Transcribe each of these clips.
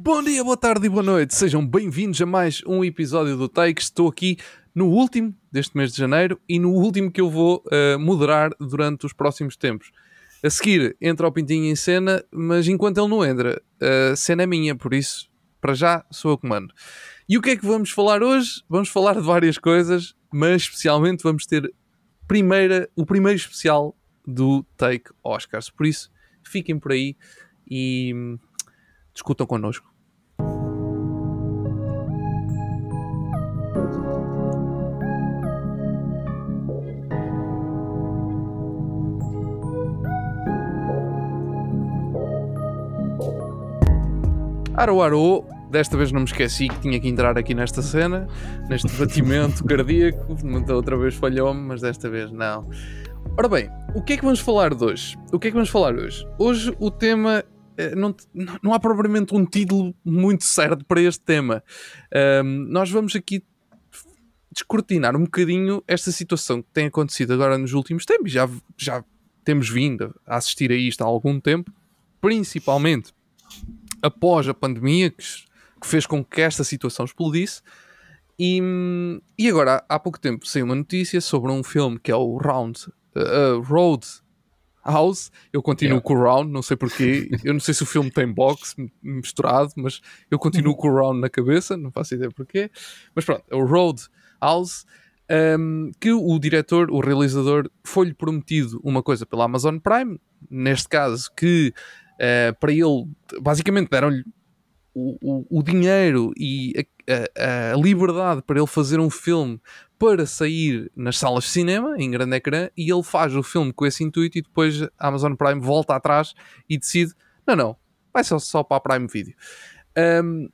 Bom dia, boa tarde e boa noite. Sejam bem-vindos a mais um episódio do Take. Estou aqui no último deste mês de janeiro e no último que eu vou uh, moderar durante os próximos tempos. A seguir entra o Pintinho em cena, mas enquanto ele não entra, a cena é minha, por isso, para já, sou eu que mando. E o que é que vamos falar hoje? Vamos falar de várias coisas, mas especialmente vamos ter primeira, o primeiro especial do Take Oscars. Por isso, fiquem por aí e hum, discutam connosco. Aro, aro, desta vez não me esqueci que tinha que entrar aqui nesta cena, neste batimento cardíaco. Outra vez falhou-me, mas desta vez não. Ora bem, o que é que vamos falar de hoje? O que é que vamos falar hoje? Hoje o tema. Eh, Não, não há propriamente um título muito certo para este tema. Ahm, nós vamos aqui descortinar um bocadinho esta situação que tem acontecido agora nos últimos tempos. Já, já temos vindo a assistir a isto há algum tempo, principalmente após a pandemia, que, que fez com que esta situação explodisse. E, e agora, há pouco tempo, saiu uma notícia sobre um filme que é o Round, uh, Road House. Eu continuo Yeah. com o Round, não sei porquê. Eu não sei se o filme tem box misturado, mas eu continuo com o Round na cabeça, não faço ideia porquê. Mas pronto, é o Road House. um, que o diretor, o realizador, foi-lhe prometido uma coisa pela Amazon Prime, neste caso, que uh, para ele, basicamente deram-lhe o, o, o dinheiro e a, a- a liberdade para ele fazer um filme para sair nas salas de cinema, em grande ecrã, e ele faz o filme com esse intuito e depois a Amazon Prime volta atrás e decide, não, não, vai ser só para a Prime Video. Um,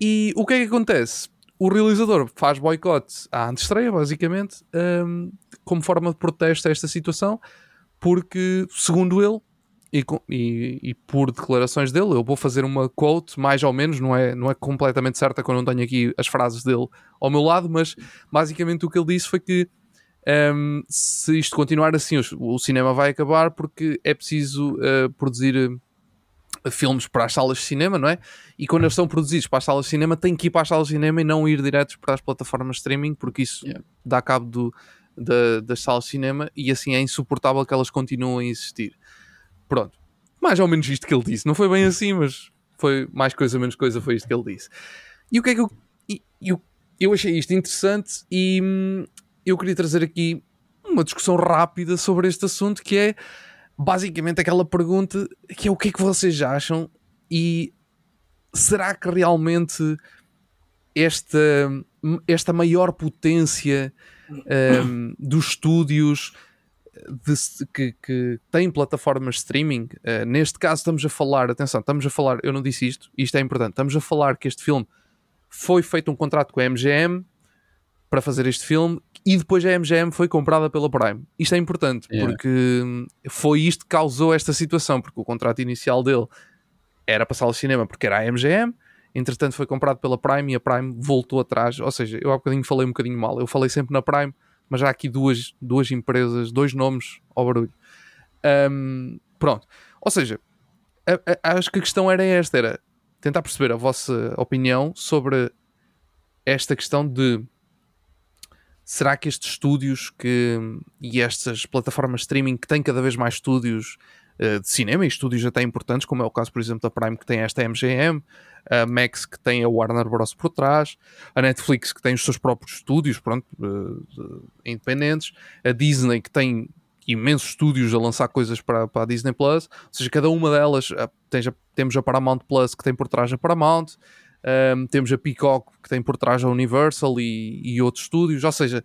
e o que é que acontece? O realizador faz boicote à antestreia, basicamente, um, como forma de protesto a esta situação, porque, segundo ele, e, e- e por declarações dele, eu vou fazer uma quote, mais ou menos, não é, não é completamente certa que eu não tenho aqui as frases dele ao meu lado, mas basicamente o que ele disse foi que um, se isto continuar assim, os- o, cinema vai acabar porque é preciso uh, produzir uh, filmes para as salas de cinema, não é? E quando eles são produzidos para as salas de cinema, têm que ir para as salas de cinema e não ir diretos para as plataformas de streaming, porque isso Yeah. dá cabo do, da- das salas de cinema e assim é insuportável que elas continuem a existir. Pronto. Mais ou menos isto que ele disse. Não foi bem assim, mas foi mais coisa, menos coisa, foi isto que ele disse. E o que é que eu. Eu, eu achei isto interessante e hum, eu queria trazer aqui uma discussão rápida sobre este assunto que é basicamente aquela pergunta que é o que é que vocês acham e será que realmente esta, esta maior potência hum, dos estúdios de- que, que têm plataformas de streaming, eh, neste caso estamos a falar, atenção, estamos a falar, eu não disse isto, isto é importante, estamos a falar que este filme foi feito um contrato com a MGM para fazer este filme e depois a MGM foi comprada pela Prime. Isto é importante Yeah. porque hum, foi isto que causou esta situação, porque o contrato inicial dele era para salas de cinema porque era a MGM, entretanto foi comprado pela Prime e a Prime voltou atrás, ou seja, eu há bocadinho falei um bocadinho mal, eu falei sempre na Prime, mas há aqui duas, duas empresas, dois nomes ao barulho. Hum, pronto, ou seja, a- a- acho que a questão era esta, era tentar perceber a vossa opinião sobre esta questão de será que estes estúdios que, e estas plataformas de streaming que têm cada vez mais estúdios eh, de cinema e estúdios até importantes, como é o caso, por exemplo, da Prime que tem esta MGM, a Max que tem a Warner Bros. por trás, a Netflix que tem os seus próprios estúdios, pronto, eh, eh, independentes, a Disney que tem imensos estúdios a lançar coisas para, para a Disney Plus, ou seja, cada uma delas tem temos a Paramount Plus que tem por trás a Paramount, ahm, temos a Peacock que tem por trás a Universal e, e outros estúdios, ou seja,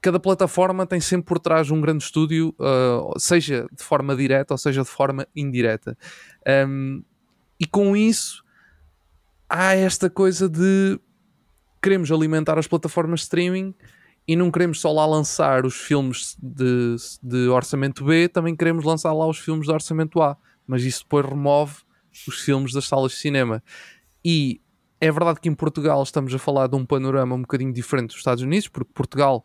cada plataforma tem sempre por trás um grande estúdio, ah, seja de forma direta ou seja de forma indireta. Ahm, e com isso há esta coisa de queremos alimentar as plataformas de streaming e não queremos só lá lançar os filmes de, de orçamento B, também queremos lançar lá os filmes de orçamento A. Mas isso depois remove os filmes das salas de cinema. E é verdade que em Portugal estamos a falar de um panorama um bocadinho diferente dos Estados Unidos, porque Portugal,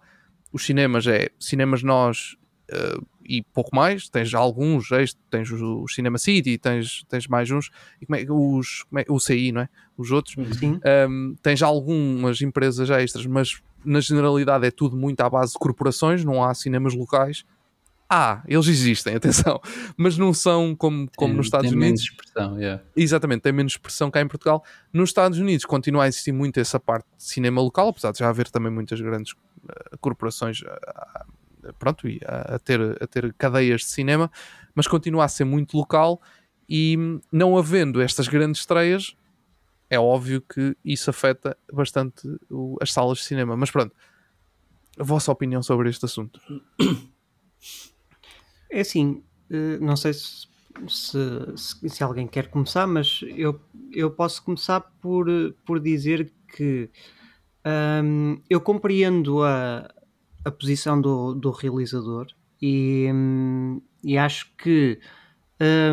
os cinemas é cinemas nós eh, e pouco mais. Tens alguns, tens o, Cinema City, tens, tens mais uns, e como é, os, como é, o CI, não é? Os outros. Um, tens algumas empresas extras, mas na generalidade é tudo muito à base de corporações, não há cinemas locais. Ah, eles existem, atenção, mas não são como, como tem, nos Estados tem Unidos. Menos expressão, yeah. Exatamente, tem menos expressão cá em Portugal. Nos Estados Unidos continua a existir muito essa parte de cinema local, apesar de já haver também muitas grandes uh, corporações uh, pronto, a, a, ter, a ter cadeias de cinema, mas continua a ser muito local e não havendo estas grandes estreias, é óbvio que isso afeta bastante o, as salas de cinema. Mas pronto, a vossa opinião sobre este assunto? É assim, eh, não sei se, se, se, alguém quer começar, mas eu, eu posso começar por, por dizer que um, eu compreendo a, a posição do, do realizador e, um, e acho que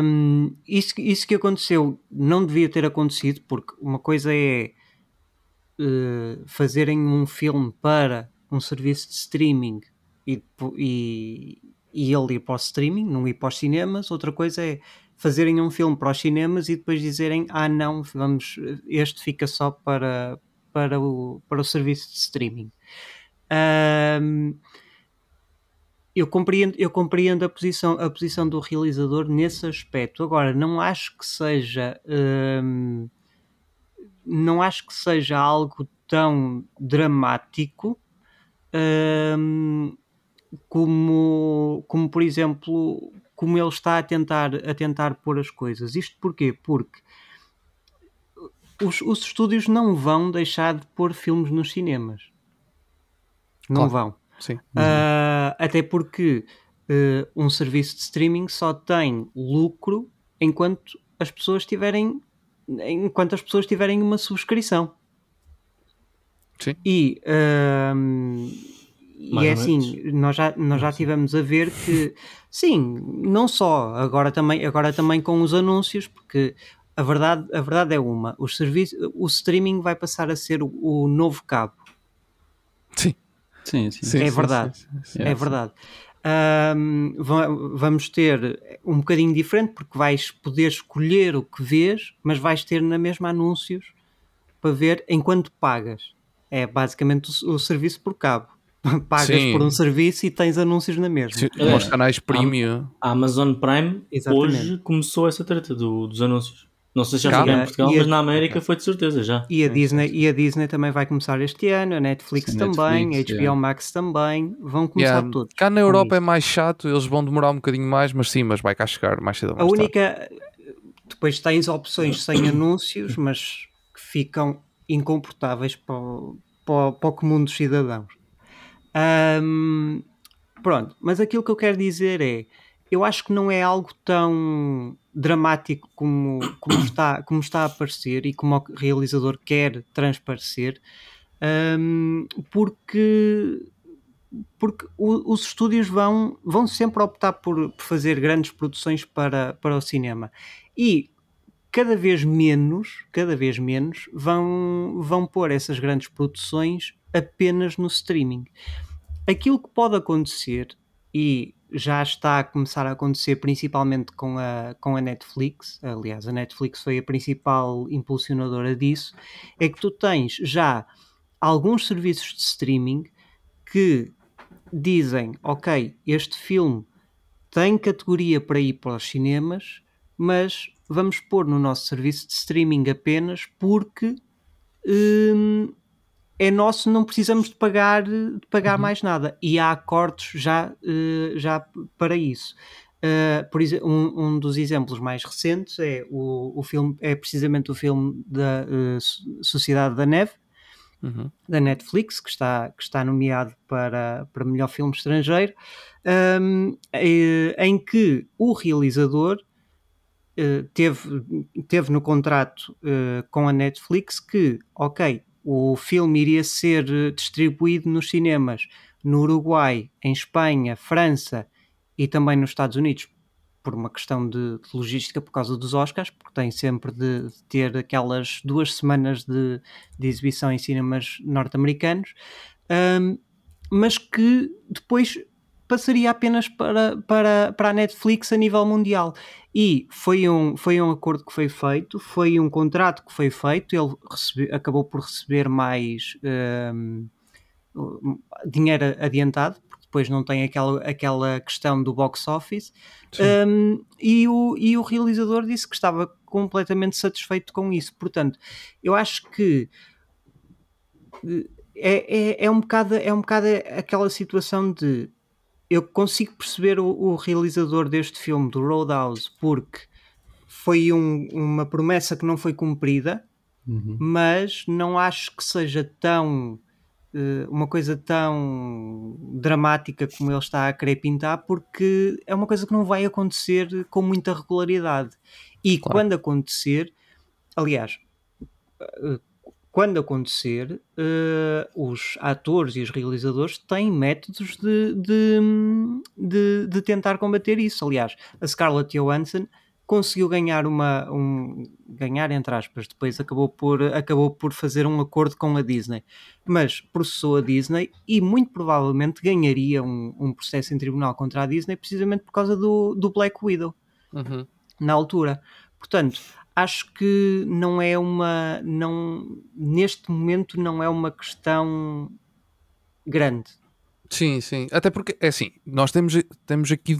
um, isso, isso que aconteceu não devia ter acontecido, porque uma coisa é uh, fazerem um filme para um serviço de streaming e, e, e ele ir para o streaming, não ir para os cinemas. Outra coisa é fazerem um filme para os cinemas e depois dizerem: ah, não, vamos, este fica só para, para, o, para o serviço de streaming. Um, eu compreendo, eu compreendo a, posição, a posição do realizador nesse aspecto. Agora, não acho que seja. Não acho que seja algo tão dramático. Como, como por exemplo, como ele está a tentar, a tentar pôr as coisas. Isto porquê? Porque os, os estúdios não vão deixar de pôr filmes nos cinemas. Não claro. vão. Sim. Uh, até porque uh, um serviço de streaming só tem lucro enquanto as pessoas tiverem enquanto as pessoas tiverem uma subscrição. Sim. E uh, e é assim, nós já, nós já tivemos a ver que, sim, não só, agora também, agora também com os anúncios, porque a verdade, a verdade é uma, os serviços, o streaming vai passar a ser o, o novo cabo. Sim. Sim, sim. É verdade, sim, sim, é verdade. Um, vamos ter um bocadinho diferente porque vais poder escolher o que vês, mas vais ter na mesma anúncios para ver enquanto pagas. É basicamente o, o serviço por cabo. pagas Sim. por um serviço e tens anúncios na mesma. Sim, é. Os canais premium. A Amazon Prime Exatamente. hoje começou essa treta do, dos anúncios. Não sei se já chegou em Portugal, mas na América foi de certeza já. E a, Disney, e a Disney também vai começar este ano, a Netflix Sim, também, Netflix, a HBO yeah. Max também, vão começar yeah. todos. Cá na Europa é mais chato, eles vão demorar um bocadinho mais, mas sim, mas vai cá chegar mais cedo mais A única, depois tens opções sem anúncios, mas que ficam incomportáveis para, para, para o comum dos cidadãos. Um, pronto, mas aquilo que eu quero dizer é: eu acho que não é algo tão dramático como, como, está, como está a parecer e como o realizador quer transparecer, um, porque, porque o, os estúdios vão, vão sempre optar por, por fazer grandes produções para, para o cinema. E cada vez menos, cada vez menos, vão, vão pôr essas grandes produções apenas no streaming. Aquilo que pode acontecer, e já está a começar a acontecer principalmente com a, com a Netflix, aliás, a Netflix foi a principal impulsionadora disso, é que tu tens já alguns serviços de streaming que dizem, ok, este filme tem categoria para ir para os cinemas, mas vamos pôr no nosso serviço de streaming apenas porque hum, é nosso, não precisamos de pagar, de pagar uhum. mais nada. E há acordos já, uh, já para isso. Uh, por um, um, dos exemplos mais recentes é o, o filme, é precisamente o filme da uh, Sociedade da Neve, uhum. da Netflix, que está, que está nomeado para, para melhor filme estrangeiro, um, ehm, em que o realizador teve, teve no contrato com a Netflix que, ok, o filme iria ser eh, distribuído nos cinemas no Uruguai, em Espanha, França e também nos Estados Unidos, por uma questão de, de logística por causa dos Oscars, porque tem sempre de, de ter aquelas duas semanas de, de exibição em cinemas norte-americanos, um, mas que depois passaria apenas para, para, para a Netflix a nível mundial. E foi um, foi um acordo que foi feito, foi um contrato que foi feito, ele recebe, acabou por receber mais um, dinheiro adiantado, porque depois não tem aquela, aquela questão do box office. Um, e, o, e o realizador disse que estava completamente satisfeito com isso. Portanto, eu acho que é, é, é, um bocado, é um bocado aquela situação de eu consigo perceber o, o realizador deste filme, do Roadhouse, porque foi um, uma promessa que não foi cumprida, uhum. mas não acho que seja tão uh, uma coisa tão dramática como ele está a querer pintar, porque é uma coisa que não vai acontecer com muita regularidade. E claro. quando acontecer, aliás, uh, quando acontecer, uh, os atores e os realizadores têm métodos de, de, de, de, tentar combater isso. Aliás, a Scarlett Johansson conseguiu ganhar uma um, ganhar entre aspas depois acabou por acabou por fazer um acordo com a Disney mas processou a Disney e muito provavelmente ganharia um, um processo em tribunal contra a Disney precisamente por causa do, do Black Widow uhum. na altura portanto acho que não é uma não neste momento não é uma questão grande Sim, sim. Até porque, é assim, nós temos, temos aqui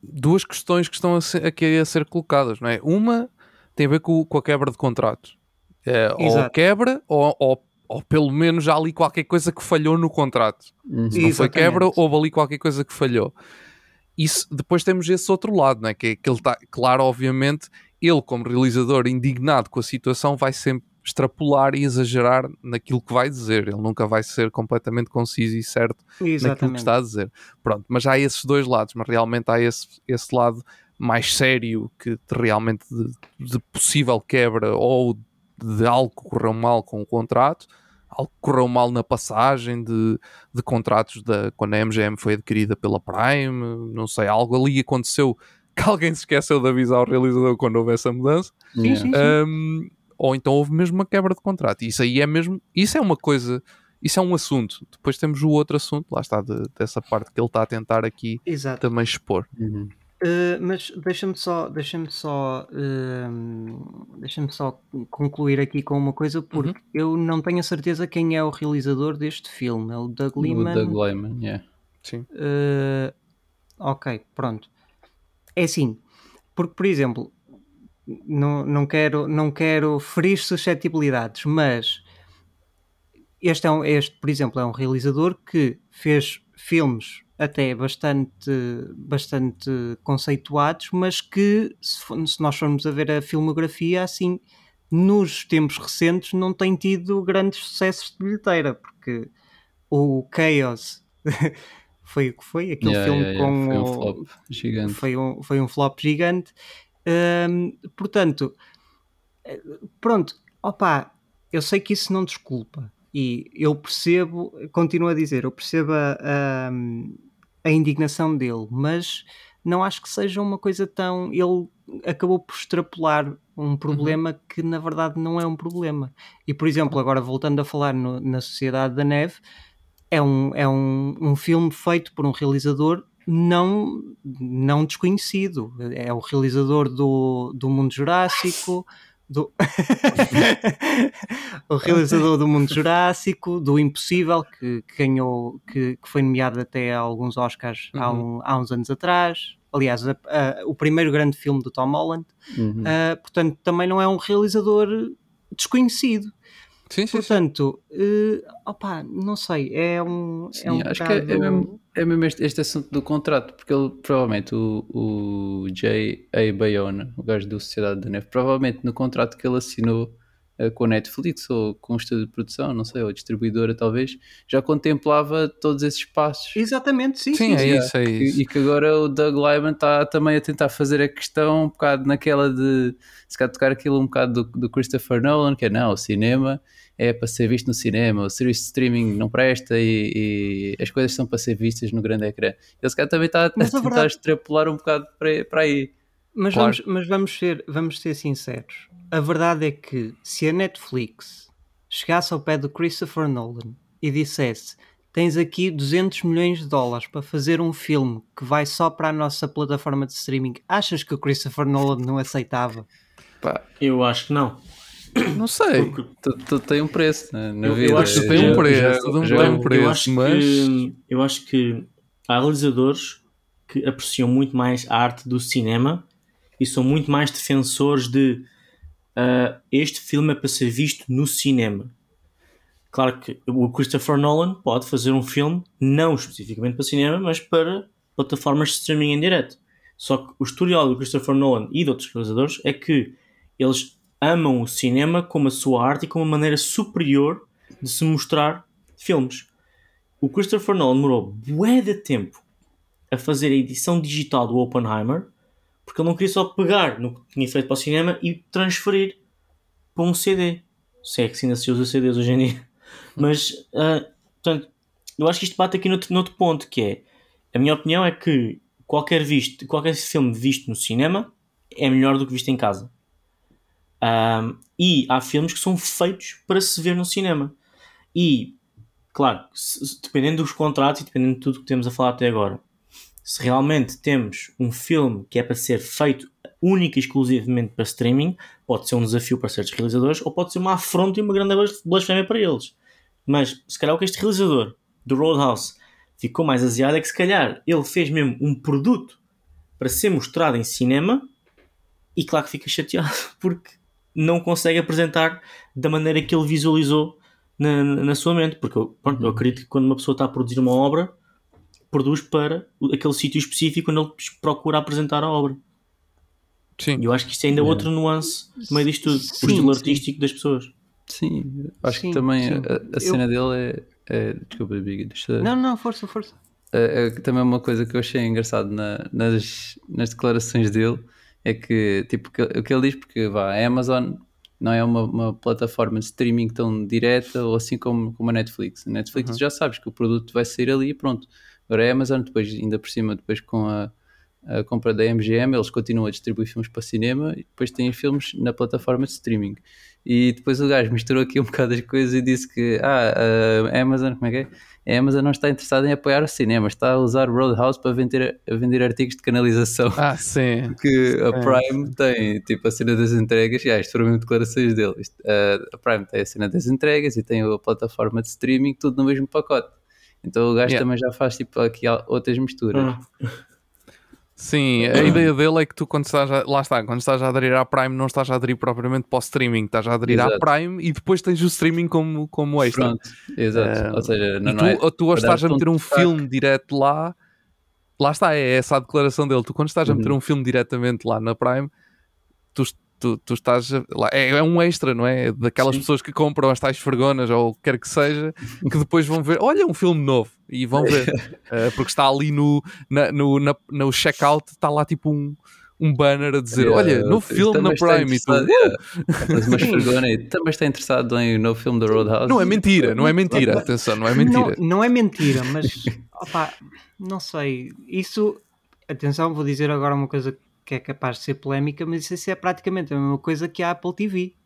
duas questões que estão a ser, aqui a ser colocadas, não é? Uma tem a ver com, com a quebra de contrato. É, ou quebra, ou, ou, ou, pelo menos há ali qualquer coisa que falhou no contrato. Uhum. Se não foi quebra, houve ali qualquer coisa que falhou. Isso, depois temos esse outro lado, não é? Que, que ele está, claro, obviamente, ele, como realizador indignado com a situação, vai sempre extrapolar e exagerar naquilo que vai dizer. Ele nunca vai ser completamente conciso e certo Exatamente. naquilo que está a dizer. Pronto, mas há esses dois lados, mas realmente há esse, esse lado mais sério que realmente de, de possível quebra ou de algo que correu mal com o contrato, algo que correu mal na passagem de, de contratos da, quando a MGM foi adquirida pela Prime, não sei, algo ali aconteceu que alguém se esqueceu de avisar o realizador quando houve essa mudança. Sim, sim, sim. Um, ou então houve mesmo uma quebra de contrato. E isso aí é mesmo, isso é uma coisa, isso é um assunto. Depois temos o outro assunto, lá está, de, dessa parte que ele está a tentar aqui Exato. também expor. Uhum. Uh, mas deixa-me só, deixa-me só, uh, deixa-me só concluir aqui com uma coisa, porque uhum. eu não tenho a certeza quem é o realizador deste filme. É o Doug Liman. O Doug Liman, yeah. Sim. Uh, ok, pronto. É assim, porque, por exemplo, não, não, quero, não quero ferir suscetibilidades, mas este, é um, este, por exemplo, é um realizador que fez filmes até bastante, bastante conceituados, mas que, se, se nós formos a ver a filmografia, assim, nos tempos recentes, não tem tido grandes sucessos de bilheteira, porque o Chaos foi o que foi, aquele yeah, filme yeah, com. Foi um flop gigante. Foi um, foi um flop gigante Hum, portanto, pronto, opa, eu sei que isso não desculpa e eu percebo, continuo a dizer, eu percebo a, a, a, indignação dele, mas não acho que seja uma coisa tão. Ele acabou por extrapolar um problema uhum. que na verdade não é um problema. E por exemplo, agora voltando a falar no, na Sociedade da Neve, é um, é um, um filme feito por um realizador não, não desconhecido. É o realizador do, do Mundo Jurássico, do o realizador do Mundo Jurássico, do Impossível, que, que ganhou, que, que, foi nomeado até a alguns Oscars uhum. há, um, há, uns anos atrás. Aliás, a, a, o primeiro grande filme do Tom Holland. Uhum. Uh, portanto, também não é um realizador desconhecido. Sim, sim, Portanto, sim. Uh, opa, não sei, é um. Sim, é um acho bocado... que é, é, mesmo, é mesmo este, este, assunto do contrato, porque ele provavelmente, o, o J.A. Bayona, o gajo do Sociedade da Neve, provavelmente no contrato que ele assinou uh, com a Netflix ou com o estúdio de produção, não sei, ou a distribuidora talvez, já contemplava todos esses passos. Exatamente, sim, sim. sim é isso, é isso. E, e, que agora o Doug Lyman está também a tentar fazer a questão um bocado naquela de se calhar tocar aquilo um bocado do, do Christopher Nolan, que é não, o cinema é para ser visto no cinema, o serviço de streaming não presta e, e as coisas são para ser vistas no grande ecrã. Ele se calhar também está a, a tentar verdade... extrapolar um bocado para, para aí. Mas, claro. vamos, mas vamos, ser, vamos ser sinceros. A verdade é que se a Netflix chegasse ao pé do Christopher Nolan e dissesse tens aqui 200 milhões de dólares para fazer um filme que vai só para a nossa plataforma de streaming. Achas que o Christopher Nolan não aceitava? Pá, Eu acho que não. Não sei. Porque tudo, tudo tem um preço né, na Eu- eu acho que tem um preço, tudo tem um eu preço, acho mas- que, eu acho que há realizadores que apreciam muito mais a arte do cinema e são muito mais defensores de ah, este filme é para ser visto no cinema. Claro que o Christopher Nolan pode fazer um filme não especificamente para cinema, mas para plataformas de streaming em direto. Só que o historial do Christopher Nolan e de outros realizadores é que eles amam o cinema como a sua arte e como uma maneira superior de se mostrar filmes. O Christopher Nolan demorou bué de tempo a fazer a edição digital do Oppenheimer porque ele não queria só pegar no que tinha feito para o cinema e transferir para um CD. Se é que ainda se usa CDs hoje em dia. Mas, ah, portanto, eu acho que isto bate aqui noutro, noutro ponto, que é, a minha opinião é que qualquer, visto, qualquer filme visto no cinema é melhor do que visto em casa. Ahm, e há filmes que são feitos para se ver no cinema. E, claro, se- dependendo dos contratos e dependendo de tudo que temos a falar até agora, se realmente temos um filme que é para ser feito única e exclusivamente para streaming, pode ser um desafio para certos realizadores ou pode ser uma afronta e uma grande blas- blasfémia para eles. Mas, se calhar, o que este realizador do Roadhouse ficou mais aziado é que, se calhar, ele fez mesmo um produto para ser mostrado em cinema e, claro, que fica chateado porque não consegue apresentar da maneira que ele visualizou na, na sua mente. Porque eu, pronto, eu acredito que quando uma pessoa está a produzir uma obra, produz para aquele sítio específico onde ele procura apresentar a obra. Sim. E eu acho que isto é ainda outra nuance no meio disto tudo. Sim, o estilo sim. artístico das pessoas. Sim, acho Sim, que também a, a cena dele é, é- Desculpa, Big. Deixa, Não, não, força, força. é, é também uma coisa que eu achei engraçado na- nas, nas declarações dele é que, tipo, o que ele diz, porque vá, a Amazon não é uma, uma plataforma de streaming tão direta ou assim como, como a Netflix. A Netflix já sabes que o produto vai sair ali e pronto. Agora a Amazon, depois, ainda por cima, depois com a, a compra da MGM, eles continuam a distribuir filmes para cinema e depois têm filmes na plataforma de streaming. E depois o gajo misturou aqui um bocado as coisas e disse que ah, a Amazon, como é que é? A Amazon não está interessada em apoiar o cinema, está a usar o Roadhouse para vender, vender artigos de canalização. Ah, sim. que a Prime tem tipo a cena das entregas, e ah, isto foram mesmo declarações dele. Ah, a Prime tem a cena das entregas e tem a plataforma de streaming, tudo no mesmo pacote. Então o gajo Yeah. também já faz tipo aqui outras misturas. Ah, Sim, a ideia dele é que tu quando estás a, lá está, quando estás a aderir à Prime não estás a aderir propriamente para o streaming, estás a aderir à Exato. Prime e depois tens o streaming como, como extra. Pronto, exato. Ah, Ou seja, não, e não tu, é ou tu ou estás a meter um filme direto lá, lá está, é essa a declaração dele. Tu quando estás a meter Uhum. um filme diretamente lá na Prime, tu, tu, tu estás lá, é, é um extra, não é? Daquelas Sim. pessoas que compram as tais vergonas ou o que quer que seja, que depois vão ver, olha, um filme novo e vão ver, Eh, porque está ali no, na, no, na, no checkout, está lá tipo um, um banner a dizer, Yeah, olha, novo filme na está Prime e tu, yeah. Uma esfregona e também está interessado em novo filme do Roadhouse. não é mentira, não é mentira, atenção, não é mentira. Não, não é mentira, mas opá, não sei. Isso, atenção, vou dizer agora uma coisa que é capaz de ser polémica, mas isso é praticamente a mesma coisa que a Apple TV.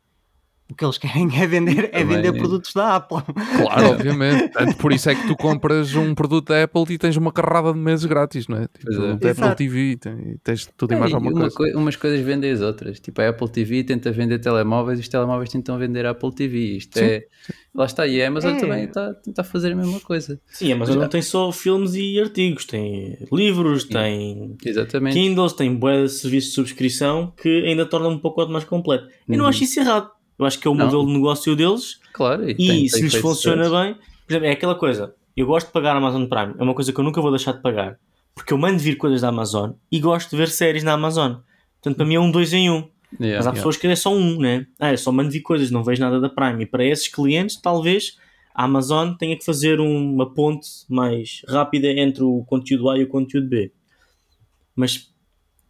O que eles querem é vender, é Também. vender produtos da Apple. Claro, obviamente. Tanto por isso é que tu compras um produto da Apple e tens uma carrada de meses grátis, não é? Tipo, é. da Apple Exato. TV, tem- tens tudo e É, mais e alguma uma coisa. coi- umas coisas vendem as outras. Tipo, a Apple TV tenta vender telemóveis e os telemóveis tentam vender a Apple TV. Isto Sim. é. Lá está. E a Amazon É. também está a tentar fazer a mesma coisa. Sim, mas não tem só filmes e artigos, tem livros, tem Exatamente. Kindles, tem de serviços de subscrição que ainda torna um pacote mais completo. Eu não Uhum. acho isso errado. Eu acho que é o Não. modelo de negócio deles Claro. E, e tem- se tem lhes funciona bem. Por exemplo, é aquela coisa. Eu gosto de pagar a Amazon Prime. É uma coisa que eu nunca vou deixar de pagar. Porque eu mando vir coisas da Amazon e gosto de ver séries na Amazon. Portanto, para mim é um dois em um. Yeah. Mas há pessoas que é só um, né? Ah, eu só mando vir coisas, não vejo nada da Prime. E para esses clientes, talvez a Amazon tenha que fazer uma ponte mais rápida entre o conteúdo A e o conteúdo B. Mas,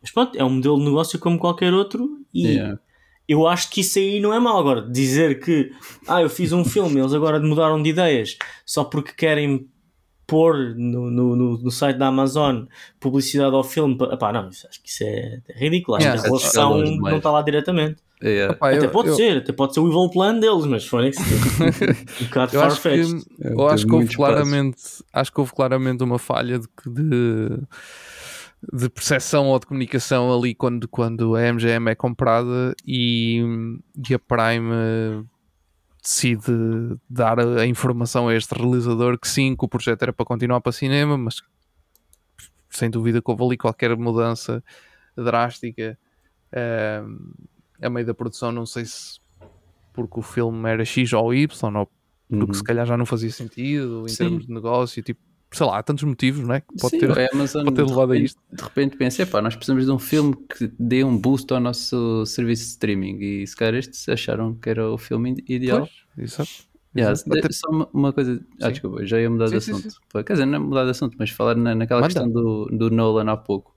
mas pronto, é um modelo de negócio como qualquer outro e Yeah. Eu acho que isso aí não é mau. Agora, dizer que ah, eu fiz um filme, eles agora mudaram de ideias só porque querem pôr no, no, no, no site da Amazon publicidade ao filme. Epá, não, acho que isso é, é ridículo. Acho Yeah, que a é relação não está lá diretamente. Yeah. Até eu- pode eu- ser, até pode ser o evil plan deles, mas foi um bocado Eu acho que, farfetched. Eu acho que houve claramente, acho que houve claramente uma falha de, que- de, de percepção ou de comunicação ali quando, quando a MGM é comprada e, e a Prime eh, decide dar a informação a este realizador que sim, que o projeto era para continuar para cinema, mas sem dúvida que houve ali qualquer mudança drástica eh, a meio da produção, não sei se porque o filme era X ou Y ou porque Uhum. se calhar já não fazia sentido em Sim. termos de negócio, tipo, sei lá, há tantos motivos, não é? Que pode Sim, ter. a Amazon pode ter de levado a repente- isto. De repente pensei, pá, nós precisamos de um filme que dê um boost ao nosso serviço de streaming e se calhar estes acharam que era o filme ide- ideal. Pois, exato. Yeah, de- Até- Só uma, coisa, ah, Sim. desculpa, já ia mudar de Sim, sim, assunto. Pá, Quer dizer, não é mudar de assunto, mas falar na, naquela Manda. questão do, do Nolan há pouco,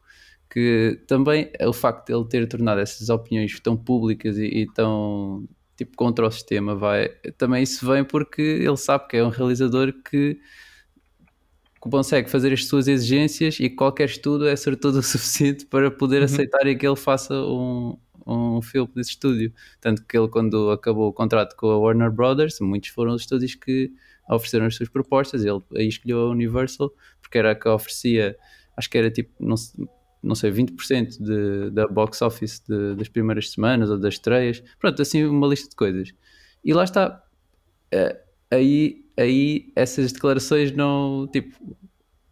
que também é o facto de ele ter tornado essas opiniões tão públicas e, e tão tipo contra o sistema, vai, também isso vem porque ele sabe que é um realizador que consegue fazer as suas exigências e qualquer estudo é sobretudo o suficiente para poder Uhum. aceitar e que ele faça um, um filme desse estúdio. Tanto que ele, quando acabou o contrato com a Warner Brothers, muitos foram os estúdios que ofereceram as suas propostas. Ele aí escolheu a Universal, porque era a que oferecia, acho que era tipo, não, não sei, 20% de, da box office de- das primeiras semanas ou das estreias. Pronto, assim, uma lista de coisas. E lá está. Eh, aí, aí essas declarações não, tipo,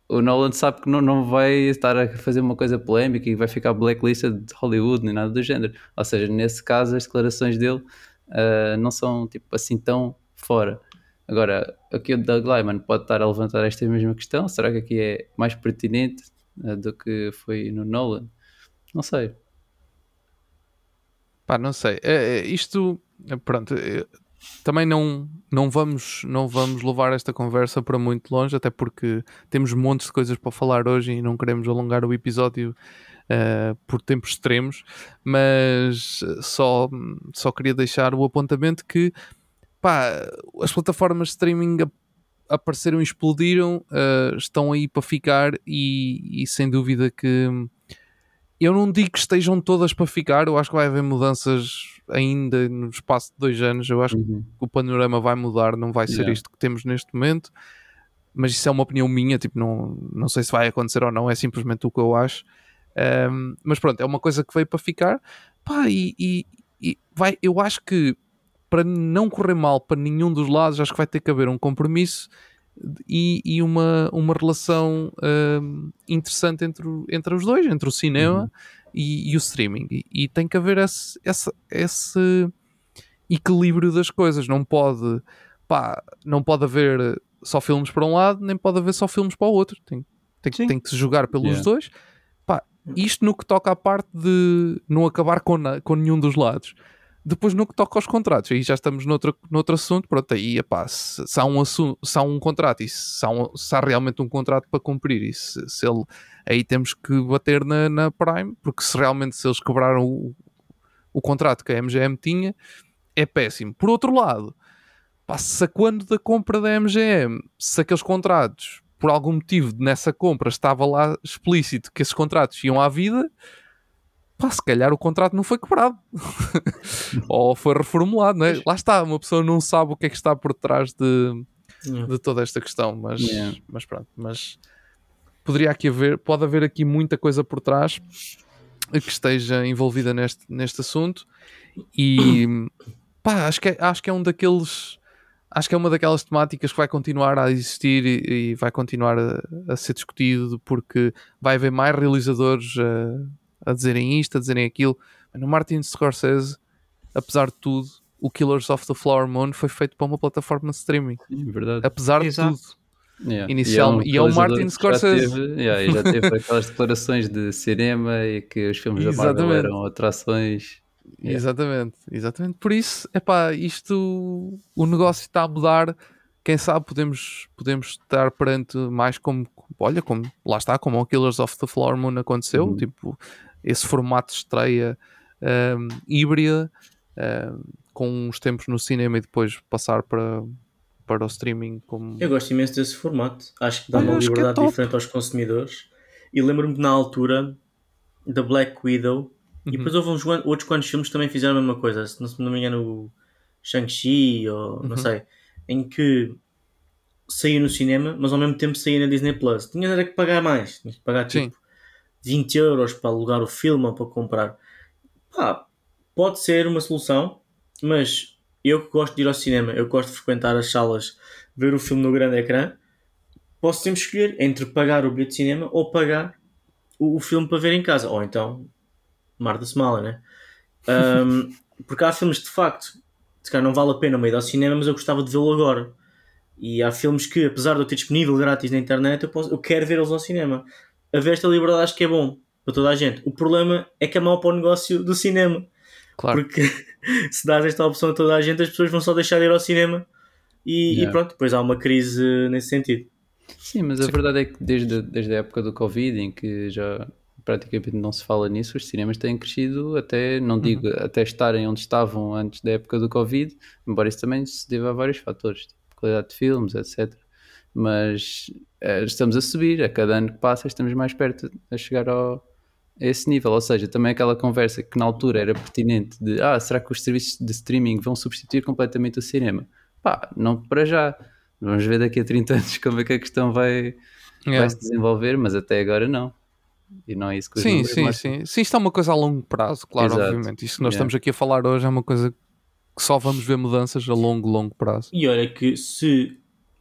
o Nolan sabe que não, não vai estar a fazer uma coisa polémica e vai ficar blacklisted de Hollywood nem nada do género. Ou seja, nesse caso, as declarações dele ah, não são tipo assim tão fora. Agora, aqui o Doug Lyman pode estar a levantar esta mesma questão. Será que aqui é mais pertinente ah, do que foi no Nolan? Não sei. Pá, não sei. É, é, isto, pronto, também não, não, vamos, não vamos levar esta conversa para muito longe, até porque temos montes de coisas para falar hoje e não queremos alongar o episódio eh, por tempos extremos, mas só, só queria deixar o apontamento que pá, as plataformas de streaming apareceram e explodiram, eh, estão aí para ficar e, e sem dúvida que eu não digo que estejam todas para ficar, eu acho que vai haver mudanças ainda no espaço de dois anos. Eu acho que o panorama vai mudar, não vai ser Yeah. isto que temos neste momento. Mas isso é uma opinião minha, tipo, não, não sei se vai acontecer ou não, é simplesmente o que eu acho. Ahm, mas pronto, é uma coisa que veio para ficar. Pá, e, e- e vai, eu acho que para não correr mal para nenhum dos lados, acho que vai ter que haver um compromisso e, e uma, uma relação ahm, interessante entre, entre os dois, entre o cinema e, e o streaming. E, e tem que haver esse, esse, esse equilíbrio das coisas. Não pode, pá, não pode haver só filmes para um lado, nem pode haver só filmes para o outro. Tem, tem, Sim. tem que se jogar pelos Yeah. dois. Pá, isto no que toca à parte de não acabar com, na- com nenhum dos lados. Depois no que toca aos contratos, aí já estamos noutro, noutro assunto, pronto, aí epá, se, se, há um assunto, se há um contrato e se há, um- se há realmente um contrato para cumprir e se, se ele, aí temos que bater na, na Prime, porque se realmente se eles quebraram o, o contrato que a MGM tinha, é péssimo. Por outro lado, pá, se quando da compra da MGM, se aqueles contratos, por algum motivo nessa compra estava lá explícito que esses contratos iam à vida, pá, se calhar o contrato não foi quebrado. Ou foi reformulado, não é? Lá está, uma pessoa não sabe o que é que está por trás de, Yeah. de toda esta questão, mas, Yeah. mas pronto, mas poderia aqui haver, pode haver aqui muita coisa por trás que esteja envolvida neste, neste assunto e pá, acho que, é, acho que é um daqueles acho que é uma daquelas temáticas que vai continuar a existir e, e vai continuar a, a ser discutido porque vai haver mais realizadores a, a dizerem isto, a dizerem aquilo. No Martin Scorsese, apesar de tudo, o Killers of the Flower Moon foi feito para uma plataforma de streaming. Sim, verdade. Apesar Exato. de tudo. Yeah. Inicial- e é o realizador Martin que já Scorsese. teve- yeah, já teve aquelas declarações de cinema e que os filmes da Marvel Exatamente. eram atrações. Yeah. Exatamente, exatamente. Por isso, é pá, isto, o negócio está a mudar. Quem sabe podemos, podemos estar perante mais como, olha, como lá está, como o Killers of the Flower Moon aconteceu, Uhum. tipo, esse formato de estreia um, híbrida, um, com uns tempos no cinema e depois passar para, para o streaming como. Eu gosto imenso desse formato. Acho que dá Olha, uma é liberdade top. diferente aos consumidores. E lembro-me que na altura da Black Widow, e Uhum. depois houve uns, outros quantos filmes que também fizeram a mesma coisa. Se não, se não me engano, o Shang-Chi, ou não Uhum. sei, em que saía no cinema, mas ao mesmo tempo saía na Disney Plus. Tinhas era que pagar mais, tinhas que pagar Sim. Tipo 20 euros para alugar o filme ou para comprar. Pá, pode ser uma solução, mas eu que gosto de ir ao cinema, eu gosto de frequentar as salas, ver o filme no grande ecrã, posso sempre escolher entre pagar o bilhete de cinema ou pagar o, o filme para ver em casa. Ou então, Marta-se mala, né? Ahm, porque há filmes de facto, se calhar não vale a pena ir ao cinema, mas eu gostava de vê-lo agora. E há filmes que, apesar de eu ter disponível grátis na internet, eu, posso, eu quero vê-los ao cinema. Haver esta liberdade acho que é bom para toda a gente. O problema é que é mau para o negócio do cinema. Claro. Porque se dás esta opção a toda a gente, as pessoas vão só deixar de ir ao cinema e, Yeah. e pronto, depois há uma crise nesse sentido. Sim, mas a verdade é que desde, desde a época do Covid, em que já praticamente não se fala nisso, os cinemas têm crescido até, não digo até estarem onde estavam antes da época do Covid, embora isso também se deva a vários fatores, tipo qualidade de filmes, etc. Mas eh, estamos a subir, a cada ano que passa estamos mais perto a chegar ao, a esse nível, ou seja, também aquela conversa que na altura era pertinente de ah, será que os serviços de streaming vão substituir completamente o cinema? Pá, não para já. Vamos ver daqui a 30 anos como é que a questão vai, vai se desenvolver, mas até agora não. E não é isso que Sim, sim, mostram. sim. Sim, isto é uma coisa a longo prazo, claro, Exato. obviamente. Isto que nós Yeah. estamos aqui a falar hoje é uma coisa que só vamos ver mudanças a longo, longo prazo. E olha que se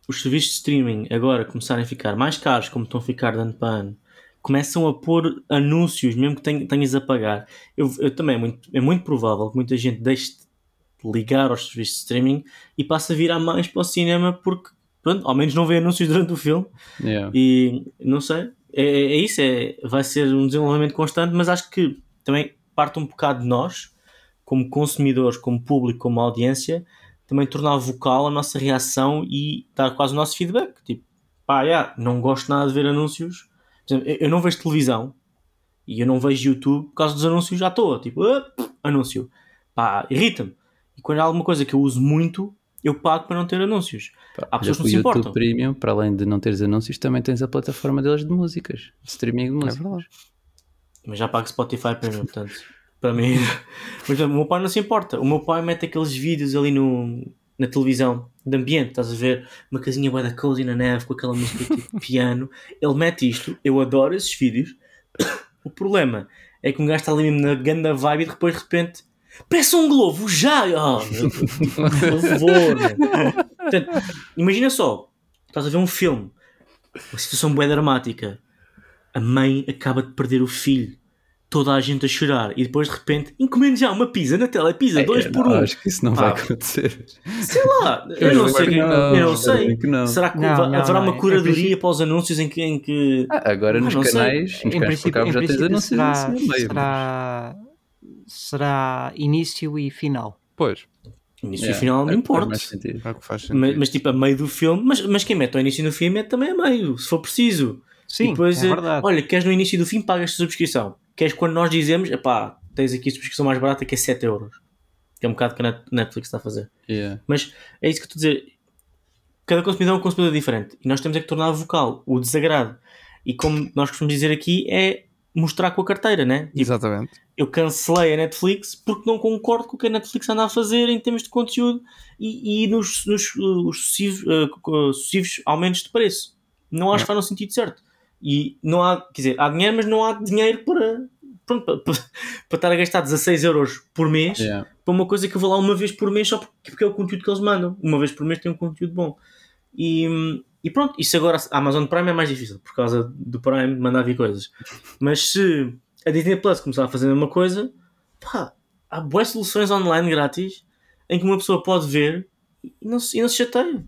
os serviços de streaming agora começarem a ficar mais caros, como estão a ficar de ano para ano, começam a pôr anúncios, mesmo que ten- tenhas a pagar. Eu, eu também é muito, é muito provável que muita gente deixe de ligar aos serviços de streaming e passe a virar mais para o cinema porque, pronto, ao menos não vê anúncios durante o filme. Yeah. E não sei, é, é é isso, é, vai ser um desenvolvimento constante, mas acho que também parte um bocado de nós, como consumidores, como público, como audiência, também tornar vocal a nossa reação e dar quase o nosso feedback. Tipo, pá, yeah, não gosto nada de ver anúncios. Por exemplo, eu- não vejo televisão e eu não vejo YouTube por causa dos anúncios à toa. Tipo, ah, anúncio. Pá, irrita-me. E quando há alguma coisa que eu uso muito, eu pago para não ter anúncios. Pá, Há pessoas que não o se YouTube importam. Premium, para além de não teres anúncios, também tens a plataforma deles de músicas, de streaming de É músicas. verdade. Mas já pago Spotify Premium, portanto, para mim. Exemplo, o meu pai não se importa. O meu pai mete aqueles vídeos ali no, na televisão de ambiente, estás a ver? Uma casinha bué da cozy na neve com aquela música tipo piano. Ele mete isto, eu adoro esses vídeos. O problema é que um gajo está ali mesmo na grande vibe e depois de repente. Parece um globo, já! Oh, meu por favor! Portanto, imagina só, estás a ver um filme, uma situação bué dramática, a mãe acaba de perder o filho, toda a gente a chorar, e depois de repente encomende já uma pizza na tela, pizza, dois É, por não, um. Acho que isso não Pá. vai acontecer. Sei lá, eu não sei, que eu não, não espero sei. que não. Será que Não, não, haverá não, uma em curadoria princípio- para os anúncios em que. Em que... Ah, agora Ah, nos não sei. canais, nos Em canais princípio, cabo em já tens anúncios será, assim no meio. será, será início e final. Pois, Início Yeah, e final não é o importa. sentido. é o. Mas, mas, tipo, a meio do filme, mas, mas quem mete ao início do filme mete também a meio, se for preciso. Sim, e depois, é eh, verdade. olha, queres no início do filme, pagas a subscrição. Queres quando nós dizemos, epá, tens aqui a subscrição mais barata que é 7 euros. Que é um bocado que a Net- Netflix está a fazer. Yeah. Mas é isso que eu estou a dizer. Cada consumidor é um consumidor diferente. E nós temos é que tornar vocal o desagrado. E como nós costumamos dizer aqui, é mostrar com a carteira, né? Tipo, Exatamente. eu cancelei a Netflix porque não concordo com o que a Netflix anda a fazer em termos de conteúdo e, e nos, nos uh, os sucessivos, uh, aumentos de preço. Não acho que faz no sentido certo. E não há, quer dizer, há dinheiro, mas não há dinheiro para, pronto, para, para, para estar a gastar 16 euros por mês Yeah. para uma coisa que eu vou lá uma vez por mês só porque, porque é o conteúdo que eles mandam. Uma vez por mês tem um conteúdo bom. E, e pronto, isso agora a Amazon Prime é mais difícil por causa do Prime mandar vir coisas. Mas se a Disney Plus começar a fazer a mesma coisa, pá, há boas soluções online grátis em que uma pessoa pode ver e não se, e não se chateia.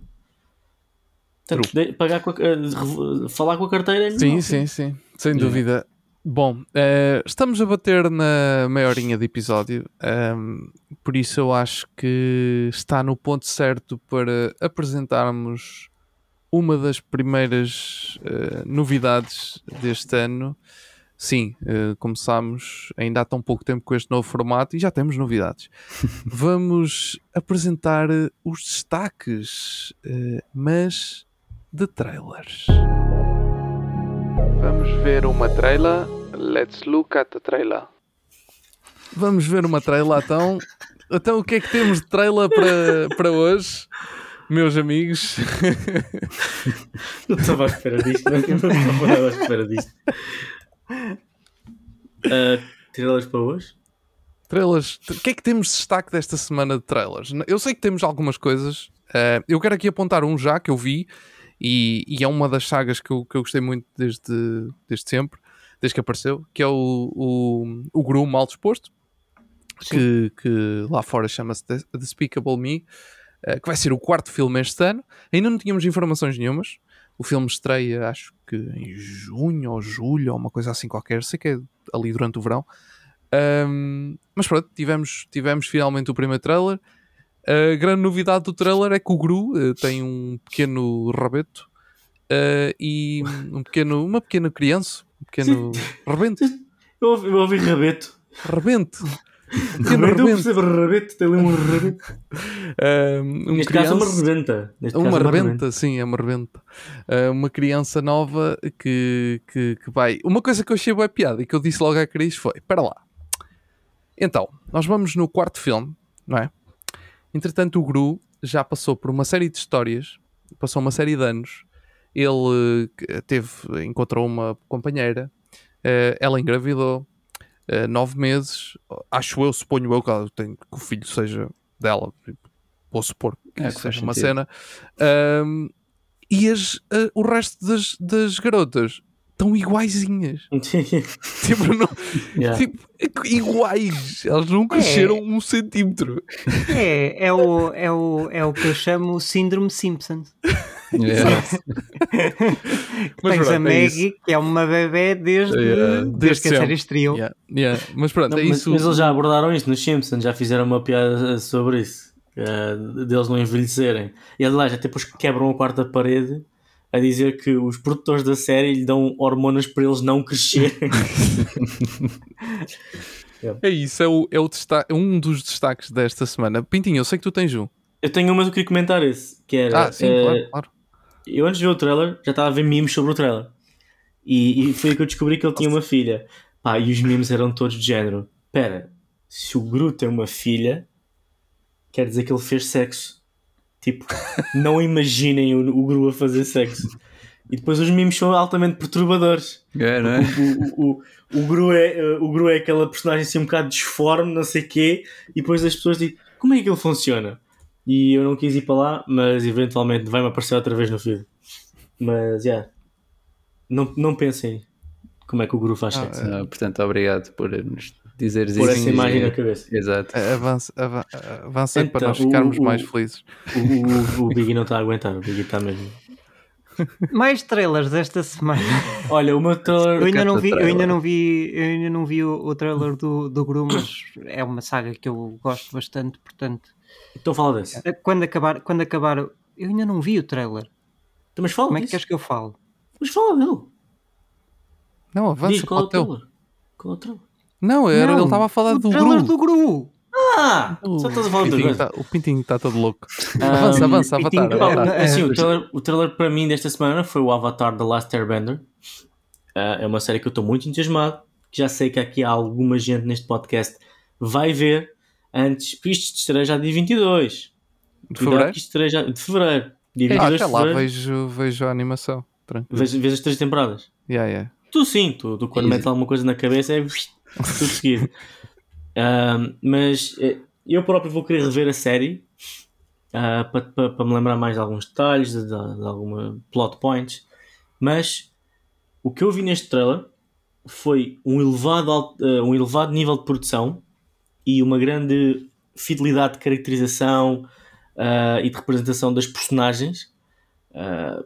Portanto, de- pagar com a, rev- falar com a carteira é Sim, melhor. sim, sim. Sem Yeah. dúvida. Bom, eh, estamos a bater na meia horinha de episódio, ehm, por isso eu acho que está no ponto certo para apresentarmos uma das primeiras eh, novidades deste ano. sim, eh, começámos ainda há tão pouco tempo com este novo formato e já temos novidades. Vamos apresentar os destaques, mas de trailers. Vamos ver uma trailer. Let's look at the trailer. Vamos ver uma trailer então. Então o que é que temos de trailer para, para hoje, meus amigos? Não estava à espera disto, não estava à espera disto. Uh, trailers para hoje? Trailers. O que é que temos de destaque desta semana de trailers? Eu sei que temos algumas coisas. Uh, eu quero aqui apontar um já que eu vi e, e, é uma das sagas que eu, que eu gostei muito desde, desde sempre, desde que apareceu, que é o, o, o Gru Mal Disposto, que, que, lá fora chama-se Despicable Me, uh, que vai ser o quarto filme este ano. Ainda não tínhamos informações nenhumas. O filme estreia, acho que em junho ou julho, ou uma coisa assim qualquer, sei que é ali durante o verão. Um, mas pronto, tivemos, tivemos finalmente o primeiro trailer. A grande novidade do trailer é que o Gru uh, tem um pequeno rabeto uh, e um pequeno, uma pequena criança, um pequeno rebento. Eu ouvi, eu ouvi rabeto. Rebento. Um pequeno rebento. Eu percebo rabeto, tem ali um rebento. Um, um Neste criança, caso é uma rebenta. Neste uma caso é rebenta, sim, é uma rebenta. Uh, uma criança nova que, que, que vai. Uma coisa que eu achei boa piada e que eu disse logo à Cris foi: espera lá. Então, nós vamos no quarto filme, não é? Entretanto, o Gru já passou por uma série de histórias, passou uma série de anos. Ele teve, encontrou uma companheira, uh, ela engravidou, uh, nove meses, acho eu, suponho eu ela tem, que o filho seja dela, vou supor que É, isso que seja uma sentido. cena. Um, e as, uh, o resto das, das garotas estão iguaizinhas. Tipo, não- Yeah. tipo, iguais. Elas não cresceram um centímetro. É, é, o, é, o, é o que eu chamo o Síndrome Simpson. Yeah. Mas Tens pronto, a é Maggie, que é uma bebé desde, Yeah, desde, desde que a série estreou. Yeah, yeah. Mas pronto, Não, é mas, isso. mas eles já abordaram isso nos Simpsons, já fizeram uma piada sobre isso, uh, deles não envelhecerem. E aliás, até depois quebram a quarta parede a dizer que os produtores da série lhe dão hormonas para eles não crescerem. É isso, é, o, é, o desta- é um dos destaques desta semana. Pintinho, eu sei que tu tens um. eu tenho uma que eu queria comentar esse, que era. Ah, sim, uh, claro, claro. Eu antes de ver o trailer já estava a ver memes sobre o trailer. E, e foi aí que eu descobri que ele tinha uma filha. Pá, e os memes eram todos de género. Pera, se o Gru tem uma filha, quer dizer que ele fez sexo. Tipo, não imaginem o, o Gru a fazer sexo. E depois os memes são altamente perturbadores. É, não é? O, o, o, Gru é, eh, o Gru é aquela personagem assim um bocado disforme, não sei quê, e depois as pessoas dizem como é que ele funciona? E eu não quis ir para lá, mas eventualmente vai-me aparecer outra vez no feed. Mas, já. Yeah. Não, não pensem como é que o Gru faz Ah, sexo. Ah, portanto, obrigado por nos dizeres Por isso. essa imagem na cabeça. Exato. Avança, ava- avança para Então, nós ficarmos o- mais felizes. O, o, o Biggie não está a aguentar, o Biggie está mesmo. Mais trailers desta semana. Olha, o meu trailer. Eu ainda não vi, eu ainda não vi, eu ainda não vi o, o trailer do, do Gru, mas é uma saga que eu gosto bastante, portanto, Então fala desse. quando acabar, quando acabar, eu ainda não vi o trailer. Então, mas fala Como é que queres que eu fale? Mas fala dele. Não, avança Diz qual é para o o teu. trailer. Qual é o trailer? Não, era, Não, ele estava a falar o do trailer Gru. do Gru. Ah! O Só estás a falar Pintinho coisa. tá- o Pintinho está todo louco. Ah, avança, avança, Pintinho, Avatar. é, Avatar. é, Assim, o, trailer, o trailer para mim desta semana foi o Avatar The Last Airbender. Ah, é uma série que eu estou muito entusiasmado. Que já sei que aqui há alguma gente neste podcast vai ver antes. Porque isto estreia já dia 22. De fevereiro? que já de fevereiro. Dia Ah, 22 até de lá fevereiro. vejo, vejo a animação. Tranquilo. Vês, vês as três temporadas. Yeah, yeah. Tu sim, tu, tu quando metes alguma coisa na cabeça é tudo seguido. Ahm, mas eh, eu próprio vou querer rever a série ah, para me lembrar mais de alguns detalhes, de, de, de alguma plot points. Mas o que eu vi neste trailer foi um elevado, eh, um elevado nível de produção e uma grande fidelidade de caracterização ah, e de representação das personagens. Uh,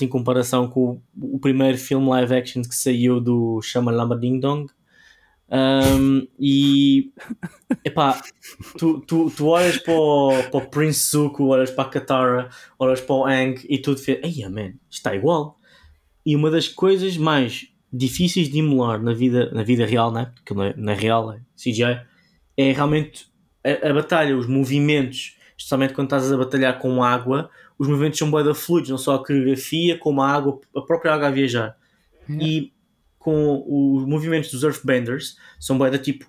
em comparação com o, o primeiro filme live action que saiu do Shamalama Ding Dong. Um, e epá, tu, tu, tu olhas para o, para o Prince Zuko, olhas para a Katara, olhas para o Aang e tudo fez, ai man, está igual. E uma das coisas mais difíceis de emular na vida, na vida real, né? porque não é, na real é CGI, é realmente a, a batalha, os movimentos, especialmente quando estás a batalhar com água, os movimentos são boeda fluidos, não só a coreografia, como a água, a própria água a viajar. E com os movimentos dos Earthbenders são boeda tipo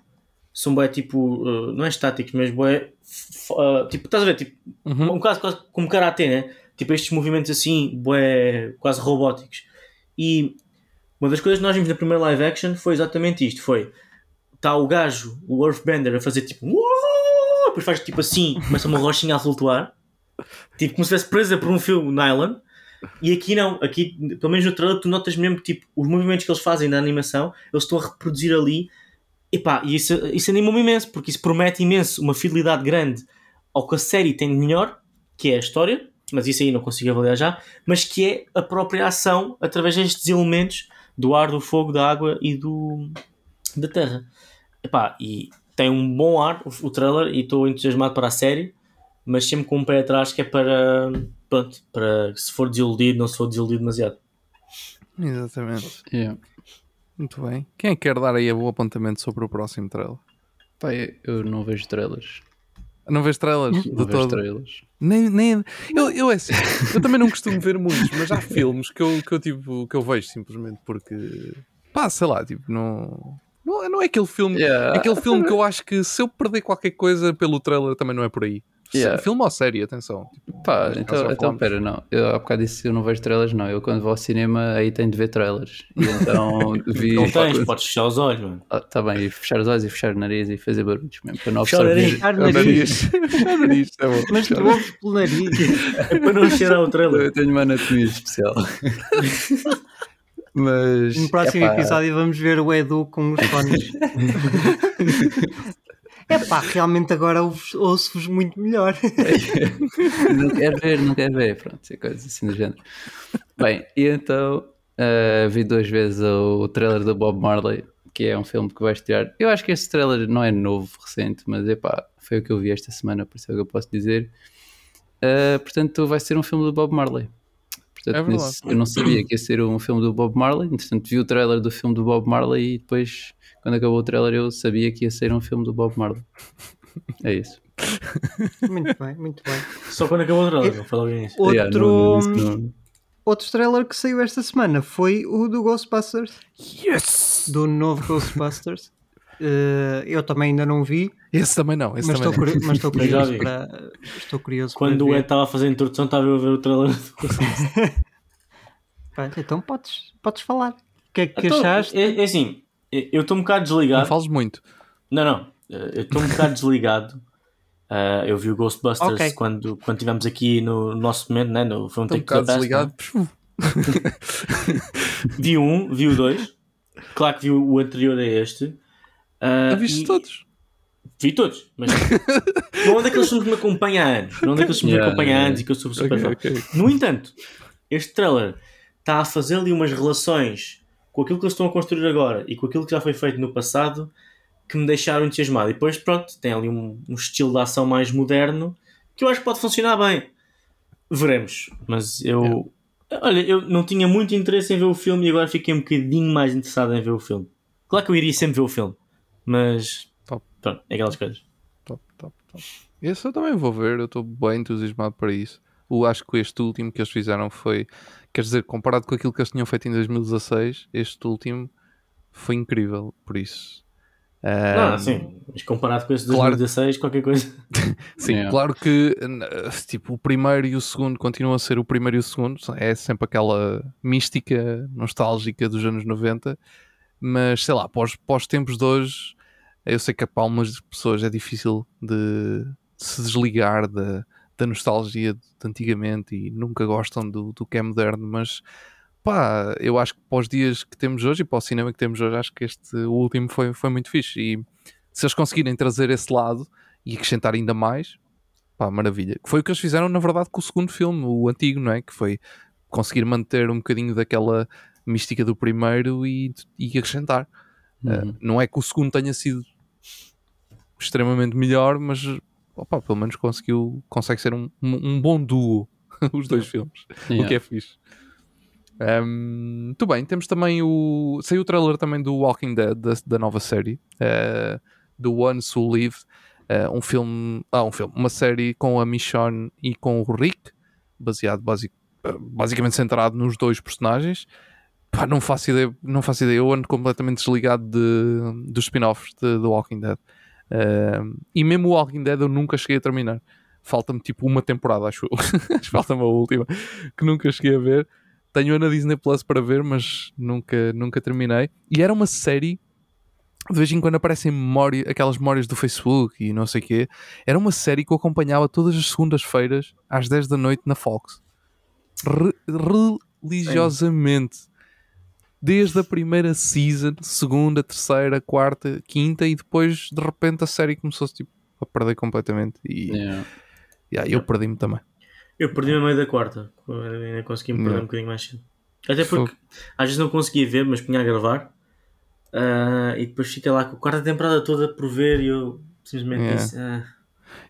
são bué tipo, uh, não é estáticos, mas bué, f- uh, tipo, estás a ver, tipo, Uhum. um caso quase como karate, né? Tipo estes movimentos assim, bué, quase robóticos. E uma das coisas que nós vimos na primeira live action foi exatamente isto, foi, está o gajo, o Earthbender a fazer tipo, "Uau!" depois faz tipo assim, começa uma rochinha a flutuar, tipo como se estivesse presa por um fio nylon, e aqui não, aqui, pelo menos no trailer, tu notas mesmo tipo, os movimentos que eles fazem na animação, eles estão a reproduzir ali e isso, isso anima-me imenso, porque isso promete imenso uma fidelidade grande ao que a série tem de melhor, que é a história, mas isso aí não consigo avaliar já, mas que é a própria ação através destes elementos do ar, do fogo, da água e do da terra. Epá, e tem um bom ar o, o trailer e estou entusiasmado para a série, mas sempre com um pé atrás que é para, pronto, para se for desiludido, não se for desiludido demasiado. Exatamente. Yeah. Muito bem. Quem é que quer dar aí o apontamento sobre o próximo trailer? Pá, eu, não vejo trailers. Não vês trailers de Não vejo todo? trailers. Nem, nem, eu, eu, é assim, eu também não costumo ver muitos, mas há filmes que eu, que eu, tipo, que eu vejo simplesmente porque, pá, sei lá, tipo, não, não, não é aquele filme, Yeah. é aquele filme que eu acho que se eu perder qualquer coisa pelo trailer também não é por aí. Se- Yeah. Filme ou série, atenção. Tipo, Pá, então, então pera, não. Eu há bocado disse que eu não vejo trailers, não. Eu quando vou ao cinema aí tenho de ver trailers. E então vi. Não tens, podes fechar os olhos, mano. Ah, tá bem, e fechar os olhos e fechar o nariz e fazer barulhos mesmo. Para não Fechar o absorver. nariz. Fechar É o nariz. É o nariz, é bom. Mas tu ouves pelo nariz. É para não cheirar o trailer. Eu tenho uma anatomia especial. Mas. No próximo epá, episódio vamos ver o Edu com os fones. É pá, realmente agora ouço- ouço-vos muito melhor. não quer ver, não quer ver. Pronto, é coisas assim do género. Bem, e então ah, vi duas vezes o trailer do Bob Marley, que é um filme que vai estrear. Eu acho que este trailer não é novo, recente, mas epá, foi o que eu vi esta semana, por isso é o que eu posso dizer. Ah, portanto, vai ser um filme do Bob Marley. Portanto, É nesse- eu não sabia que ia ser um filme do Bob Marley, entretanto vi o trailer do filme do Bob Marley e depois, quando acabou o trailer, eu sabia que ia ser um filme do Bob Marley. É isso. Muito bem, muito bem. Só quando acabou o trailer, não foi logo nisso. Outro, Yeah, não- não- não- outro trailer que saiu esta semana foi o do Ghostbusters, Yes! do novo Ghostbusters. Eh, eu também ainda não vi, Esse também não, esse mas estou, também não. curi- mas estou Eu curioso para. Estou curioso Quando para o. Ed estava a fazer a introdução, estava eu a ver o trailer. Pá, Então podes, podes falar. O que é que Então, achaste? é, é assim, eu estou um bocado Não desligado. fales muito. Não, não. eh, Eu estou um bocado desligado. Ah, eu vi o Ghostbusters Ok. quando, quando estivemos aqui no nosso momento, né? no, foi um Estou um take bocado past, né? desligado. Vi um, vi o dois. Claro que vi o anterior a este. Já viste e- todos? Vi todos, mas não é daqueles filmes que me acompanha há anos. Não é daqueles filmes que me Yeah, acompanha há yeah. anos e que eu sou super Ok, fã. ok. No entanto, este trailer está a fazer ali umas relações com aquilo que eles estão a construir agora e com aquilo que já foi feito no passado que me deixaram entusiasmado. E depois, pronto, tem ali um, um estilo de ação mais moderno que eu acho que pode funcionar bem. Veremos. Mas eu. Olha, eu não tinha muito interesse em ver o filme e agora fiquei um bocadinho mais interessado em ver o filme. Claro que eu iria sempre ver o filme, mas. Top. Pronto, é aquelas coisas. Top, top, top. Esse eu também vou ver, eu estou bem entusiasmado para isso. O, acho que este último que eles fizeram foi, quer dizer, comparado com aquilo que eles tinham feito em 2016, este último foi incrível, por isso. Ah, sim. Mas comparado com esse de claro. 2016, qualquer coisa. Sim, Yeah. claro que tipo, o primeiro e o segundo continuam a ser o primeiro e o segundo, é sempre aquela mística nostálgica dos anos 90, mas sei lá, pós, pós tempos de hoje, eu sei que para algumas pessoas é difícil de, se desligar da, da nostalgia de antigamente e nunca gostam do, do que é moderno, mas pá, eu acho que para os dias que temos hoje e para o cinema que temos hoje, acho que este último foi, foi muito fixe e se eles conseguirem trazer esse lado e acrescentar ainda mais, pá, maravilha. Que foi o que eles fizeram, na verdade, com o segundo filme, o antigo, não é? Que foi conseguir manter um bocadinho daquela mística do primeiro e, e acrescentar. Uhum. Uh, não é que o segundo tenha sido extremamente melhor, mas opa, pelo menos conseguiu, consegue ser um, um, bom duo, os dois filmes, o Yeah. que é fixe. Um, muito bem, temos também o. Saiu o trailer também do Walking Dead, da, da nova série, uh, do Ones Who Live. Uh, um filme. Ah, um filme. Uma série com a Michonne e com o Rick, baseado basic, basicamente centrado nos dois personagens. Pá, não faço ideia, não faço ideia. Eu ando completamente desligado de, dos spin-offs de The Walking Dead. Uh, e mesmo o Walking Dead eu nunca cheguei a terminar. Falta-me tipo uma temporada, acho eu. Falta-me a última, que nunca cheguei a ver. Tenho-a na Disney Plus para ver, mas nunca, nunca terminei. E era uma série. De vez em quando aparecem memória, aquelas memórias do Facebook e não sei o quê. Era uma série que eu acompanhava todas as segundas-feiras às 10 da noite na Fox. Re religiosamente. Sim. Desde a primeira season, segunda, terceira, quarta, quinta, e depois de repente a série começou tipo, a perder completamente. E yeah. Yeah, eu perdi-me também. Eu perdi-me a meio da quarta. Ainda consegui me perder um bocadinho mais cedo. Até porque às vezes não conseguia ver, mas punha a gravar. Uh, e depois fiquei lá com a quarta temporada toda por ver e eu simplesmente yeah. disse. Ah.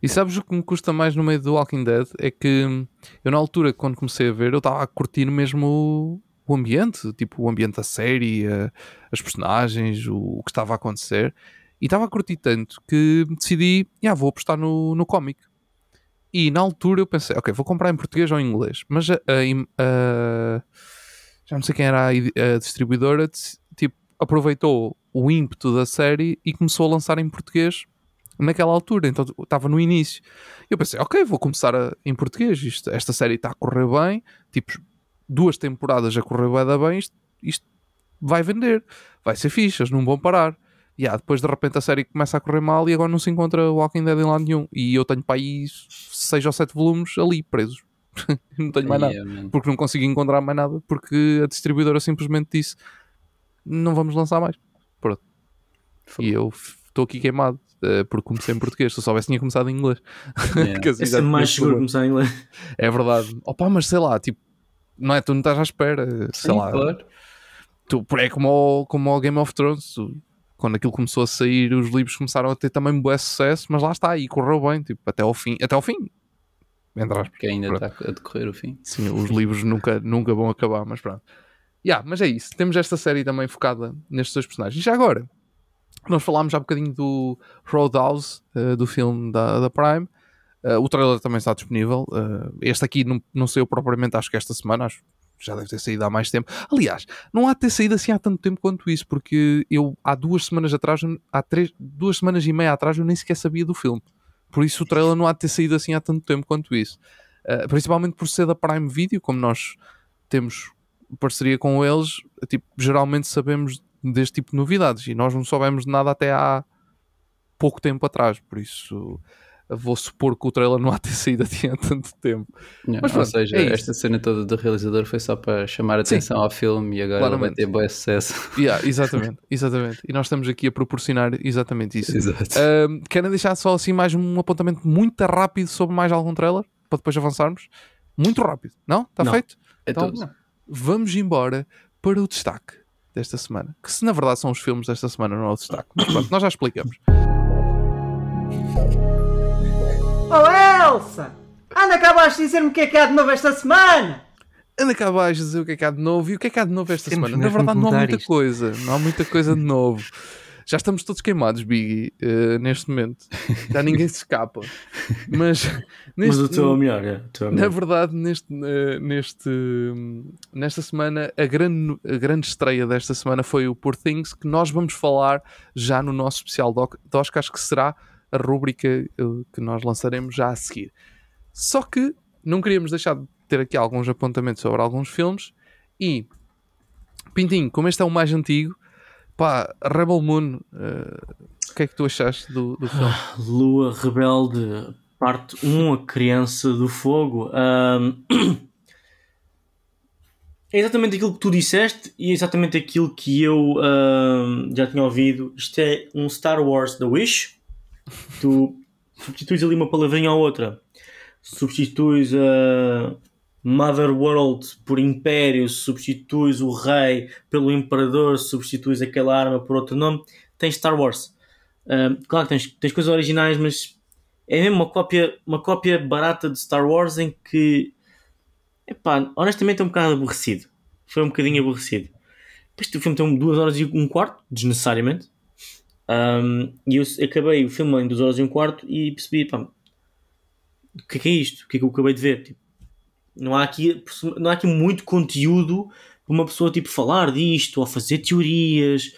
E sabes o que me custa mais no meio do Walking Dead? É que eu, na altura, quando comecei a ver, eu estava a curtir mesmo o, ambiente, tipo o ambiente da série, a, as personagens, o, o, que estava a acontecer. E estava a curtir tanto que decidi, yeah, vou apostar no, no cómic. E na altura eu pensei, ok, vou comprar em português ou em inglês. Mas a, a, já não sei quem era a, a distribuidora, tipo, aproveitou o ímpeto da série e começou a lançar em português naquela altura. Então estava no início. Eu pensei, ok, vou começar a, em português. Isto, esta série está a correr bem, tipo, duas temporadas a correr bem, isto, isto vai vender, vai ser fichas, não vão parar yeah, depois de repente a série começa a correr mal e agora não se encontra o Walking Dead em lado nenhum. E eu tenho para aí 6 ou 7 volumes ali presos. não tenho mais nada. Porque não consigo encontrar mais nada. Porque a distribuidora simplesmente disse: não vamos lançar mais. Pronto. E eu estou aqui queimado. Uh, porque comecei em português, se eu soubesse tinha começado em inglês. Yeah. assim, é sempre mais seguro começar em inglês. É verdade. Opa, mas sei lá, tipo, não é? Tu não estás à espera, sei Sim, lá. Claro. Tu, é como como o Game of Thrones. Tu, quando aquilo começou a sair, os livros começaram a ter também um bom sucesso, mas lá está, e correu bem, tipo, até ao fim, até ao fim. Porque ainda pronto. está a decorrer o fim. Sim, os livros nunca, nunca vão acabar, mas pronto. Yeah, mas é isso. Temos esta série também focada nestes dois personagens. E já agora, nós falámos já um bocadinho do Roadhouse, uh, do filme da, da Prime. Uh, o trailer também está disponível. Uh, este aqui não, não saiu propriamente, acho que esta semana, acho já deve ter saído há mais tempo. Aliás, não há de ter saído assim há tanto tempo quanto isso, porque eu há duas semanas atrás, há três, duas semanas e meia atrás, eu nem sequer sabia do filme. Por isso o trailer não há de ter saído assim há tanto tempo quanto isso. Uh, principalmente por ser da Prime Video, como nós temos parceria com eles, tipo, geralmente sabemos deste tipo de novidades e nós não soubemos de nada até há pouco tempo atrás, por isso vou supor que o trailer não há ter saído há tanto tempo. Não, Mas, pronto, ou seja, é esta cena toda do realizador foi só para chamar a atenção Sim, ao filme e agora claramente. vai ter bom sucesso. Yeah, exatamente, exatamente. E nós estamos aqui a proporcionar exatamente isso. Exato. Uh, querem deixar só assim mais um apontamento muito rápido sobre mais algum trailer? Para depois avançarmos? Muito rápido, não? Está feito? É então, tudo. vamos embora para o destaque desta semana. Que se na verdade são os filmes desta semana, não é o destaque. Mas pronto, nós já explicamos. Oh Elsa! Anda cá abaixo dizer-me o que é que há de novo esta semana! Anda cá abaixo dizer o que é que há de novo e o que é que há de novo esta Temos semana. Na verdade, não há muita isto. coisa. Não há muita coisa de novo. Já estamos todos queimados, Biggie, uh, neste momento. Já ninguém se escapa. Mas, neste, Mas o teu é melhor, é. Teu Na verdade, neste, uh, neste, nesta semana, a grande, a grande estreia desta semana foi o Poor Things, que nós vamos falar já no nosso especial doc, de Oscars, que será a rúbrica eh, que nós lançaremos já a seguir. Só que não queríamos deixar de ter aqui alguns apontamentos sobre alguns filmes e Pintinho, como este é o mais antigo, pá, Rebel Moon, uh, o que é que tu achaste do, do filme? Ah, Lua Rebelde, parte 1, a criança do fogo. Um... É exatamente aquilo que tu disseste e é exatamente aquilo que eu já tinha ouvido. Isto é um Star Wars The Wish, tu substituis ali uma palavrinha ou outra, substituis a Mother World por Império, substituis o Rei pelo Imperador, substituis aquela arma por outro nome, tens Star Wars. Uh, claro que tens, tens coisas originais, mas é mesmo uma cópia, uma cópia barata de Star Wars em que, epá, honestamente é um bocado aborrecido. foi um bocadinho aborrecido. Depois o filme tem duas horas e um quarto, desnecessariamente. Um, e eu acabei o filme em duas horas e um quarto e percebi, pá, o que é, que é isto? O que é que eu acabei de ver? Tipo, não, há aqui, não há aqui muito conteúdo para uma pessoa tipo, falar disto ou fazer teorias.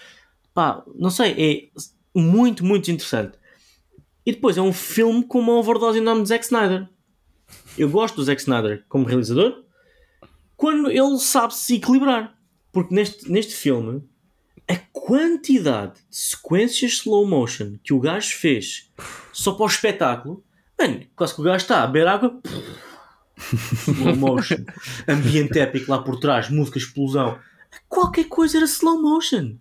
Pá, não sei, é muito, muito interessante. E depois é um filme com uma overdose em nome de Zack Snyder. Eu gosto do Zack Snyder como realizador quando ele sabe se equilibrar. Porque neste, neste filme, a quantidade de sequências slow motion que o gajo fez só para o espetáculo, mano, quase que o gajo está a beber água, slow motion, ambiente épico lá por trás, música, explosão, qualquer coisa era slow motion.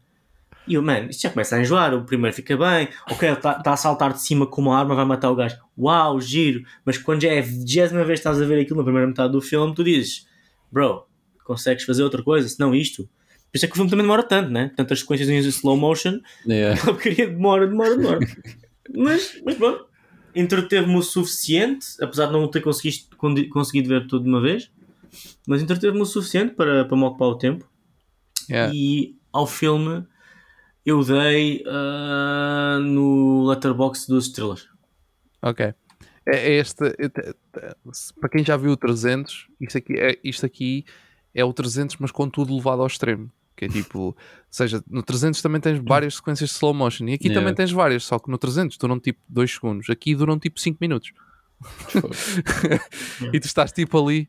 E eu, mano, isto já começa a enjoar. O primeiro fica bem, ok, está tá a saltar de cima com uma arma, vai matar o gajo. Uau, giro. Mas quando já é a vigésima vez que estás a ver aquilo na primeira metade do filme, tu dizes, bro, consegues fazer outra coisa, senão isto. Por isso é que o filme também demora tanto, né? Tantas sequências em slow motion, Yeah. a porcaria demora, demora, demora. mas, mas pronto, entreteve-me o suficiente, apesar de não ter conseguido, ver tudo de uma vez, mas entreteve-me o suficiente para, para me ocupar o tempo. Yeah. E ao filme eu dei ah, no letterbox duas estrelas. Ok. É, é este, é- é- para quem já viu o 300, isto aqui, é, isto aqui é o 300, mas com tudo levado ao extremo. Que é tipo, ou seja, no 300 também tens várias sequências de slow motion e aqui Yeah. também tens várias, só que no 300 duram tipo 2 segundos, aqui duram tipo 5 minutos. E tu estás tipo ali,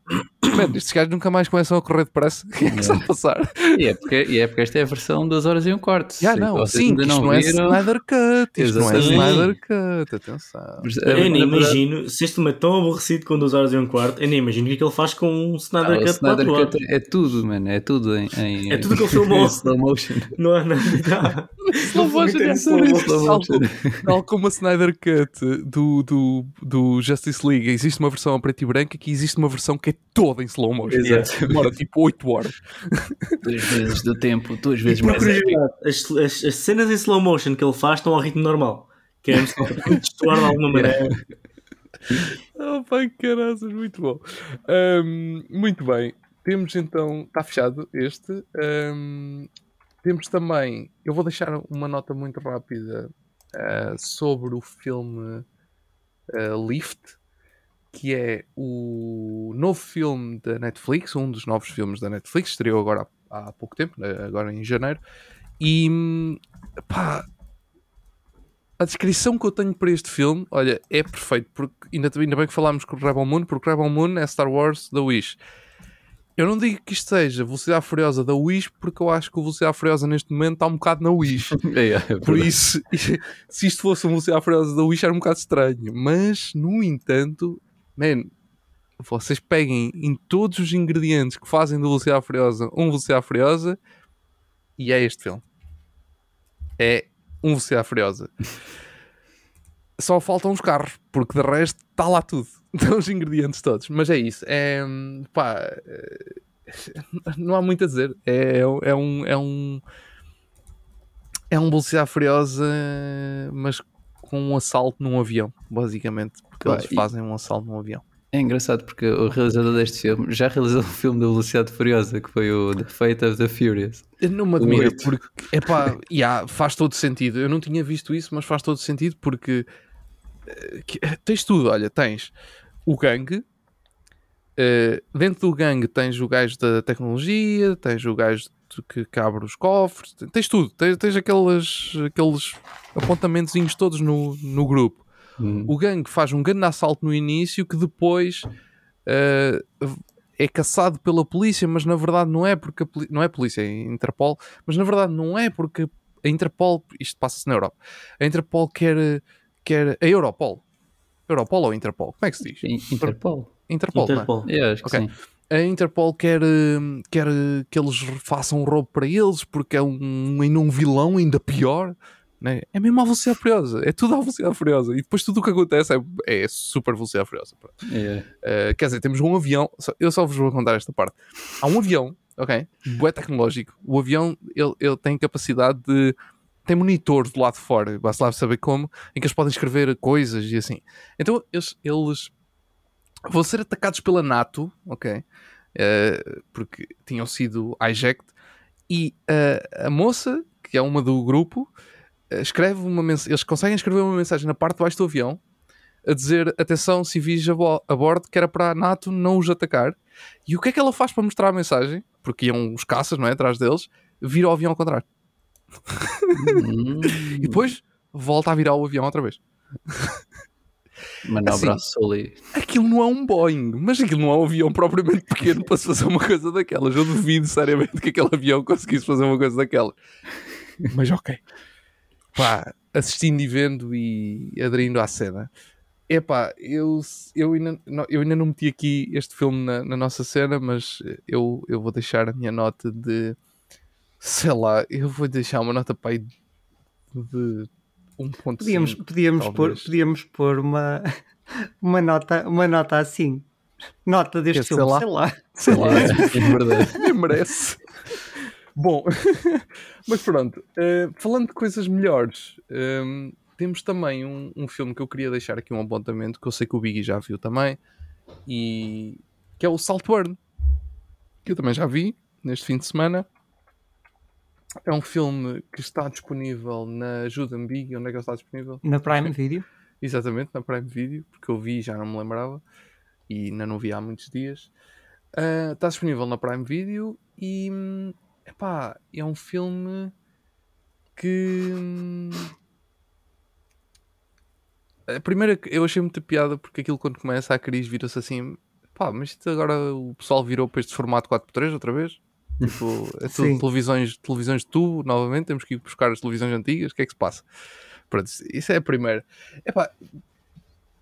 mano, estes gajos nunca mais começam a correr depressa. O que é que está a passar? E é, porque, e é porque esta é a versão de 2 horas e um quarto. Já Se não, sim, ainda isto não, é viram, Snyder Cut, isto não é Exatamente. Snyder Cut, atenção. Eu eh, nem imagino, se este filme é tão aborrecido com 2 horas e um quarto, eu nem imagino o que é que ele faz com um ah, Snyder o Cut de Snyder 4 horas. Cut é tudo, mano. É tudo em, em- É tudo que ele filmou. slow motion. Não há nada. Slow motion, Não é slow motion. tal, como- tal como a Snyder Cut do, do, do Justice League, existe uma versão a preto e branco, aqui existe uma versão que é toda em slow motion. Exato. Demora tipo 8 horas. Duas vezes do tempo, duas vezes mais as, as, as cenas em slow motion que ele faz estão ao ritmo normal. Que é destoar de alguma maneira. Oh, pai, caraças, muito bom. Ahm, muito bem. Temos então, está fechado este. Ahm, temos também, eu vou deixar uma nota muito rápida ah, sobre o filme ah, Lift, que é o novo filme da Netflix, um dos novos filmes da Netflix, estreou agora há, há pouco tempo, né, agora em janeiro. E pá, a descrição que eu tenho para este filme, olha, é perfeito, porque ainda, ainda bem que falámos com o Rebel Moon, porque Rebel Moon é Star Wars da Wish. Eu não digo que isto seja Velocidade Furiosa da Wish, porque eu acho que o Velocidade Furiosa neste momento está um bocado na Wish. É, é, Por isso, se isto fosse uma Velocidade Furiosa da Wish era um bocado estranho. Mas, no entanto, man, vocês peguem em todos os ingredientes que fazem do Velocidade Furiosa um Velocidade Furiosa e é este filme. É um Velocidade Furiosa. Só faltam os carros, porque de resto está lá tudo. Estão os ingredientes todos. Mas é isso. É, pá, eh, não há muito a dizer. É, é um. É um é um Velocidade Furiosa, mas com um assalto num avião, basicamente. Porque eles fazem um assalto num avião. É engraçado porque o realizador deste filme já realizou um filme da Velocidade Furiosa que foi o The Fate of the Furious. Eu não me admiro, porque epá, yeah, faz todo sentido. Eu não tinha visto isso, mas faz todo sentido porque que- tens tudo. Olha, tens o gangue, eh, dentro do gangue tens o gajo da tecnologia, tens o gajo que, que abre os cofres, tens tudo. Tens, tens aqueles, aqueles apontamentozinhos todos no, no grupo. Hum. O gangue faz um grande assalto no início que depois eh, é caçado pela polícia, mas na verdade não é porque não é polícia, é Interpol, mas na verdade não é porque a Interpol, isto passa-se na Europa, a Interpol quer, quer a Europol. Europol ou Interpol? Como é que se diz? In- Interpol. Interpol, não é? Interpol. É, acho que Ok. sim. A Interpol quer, eh, quer eh, que eles façam um roubo para eles porque é um, ainda um vilão ainda pior. Né? É mesmo a velocidade furiosa. É tudo a velocidade furiosa. E depois tudo o que acontece é, é super velocidade furiosa. É. Uh, quer dizer, temos um avião. só- Eu só vos vou contar esta parte. Há um avião, ok? Bué tecnológico. O avião ele, ele tem capacidade de. Tem monitores do lado de fora, basta lá saber como, em que eles podem escrever coisas e assim. Então eles, eles vão ser atacados pela NATO, ok? uh, porque tinham sido hijacked. E uh, a moça, que é uma do grupo, escreve uma mensagem. Eles conseguem escrever uma mensagem na parte de baixo do avião a dizer: atenção, civis a, bo a bordo, que era para a NATO não os atacar. E o que é que ela faz para mostrar a mensagem? Porque iam os caças, não é? Atrás deles, vira o avião ao contrário. Hum, E depois volta a virar o avião outra vez. manobra assim, Sully. Aquilo não é um Boeing, mas aquilo não é um avião propriamente pequeno para se fazer uma coisa daquelas. Eu duvido seriamente que aquele avião conseguisse fazer uma coisa daquelas. Mas ok. Pá, assistindo e vendo e aderindo à cena. Epá, eu, eu, ainda, não- eu ainda não meti aqui este filme na, na nossa cena, mas eu, eu vou deixar a minha nota de. Sei lá, eu vou deixar uma nota para aí de 1.5. Podíamos, podíamos, pôr, podíamos pôr uma, uma, nota, uma nota assim. Nota deste sei filme, lá. sei lá. Sei lá, É verdade. merece. Bom, mas pronto, eh, falando de coisas melhores, ehm, temos também um, um filme que eu queria deixar aqui um apontamento que eu sei que o Biggie já viu também, e que é o Saltburn, que eu também já vi neste fim de semana. É um filme que está disponível na Ajuda-me Biggie, onde é que ele está disponível? Na Prime Video. Exatamente, na Prime Video, porque eu vi e já não me lembrava e ainda não vi há muitos dias. Ah, está disponível na Prime Video e hum, epá, é um filme que hum, a primeira eu achei muita piada porque aquilo quando começa a Cris vira-se assim pá, mas isto agora o pessoal virou para este formato 4x3 outra vez tipo, é tudo televisões, televisões de tubo novamente, temos que ir buscar as televisões antigas, o que é que se passa? Pronto, isso é a primeira. Epá,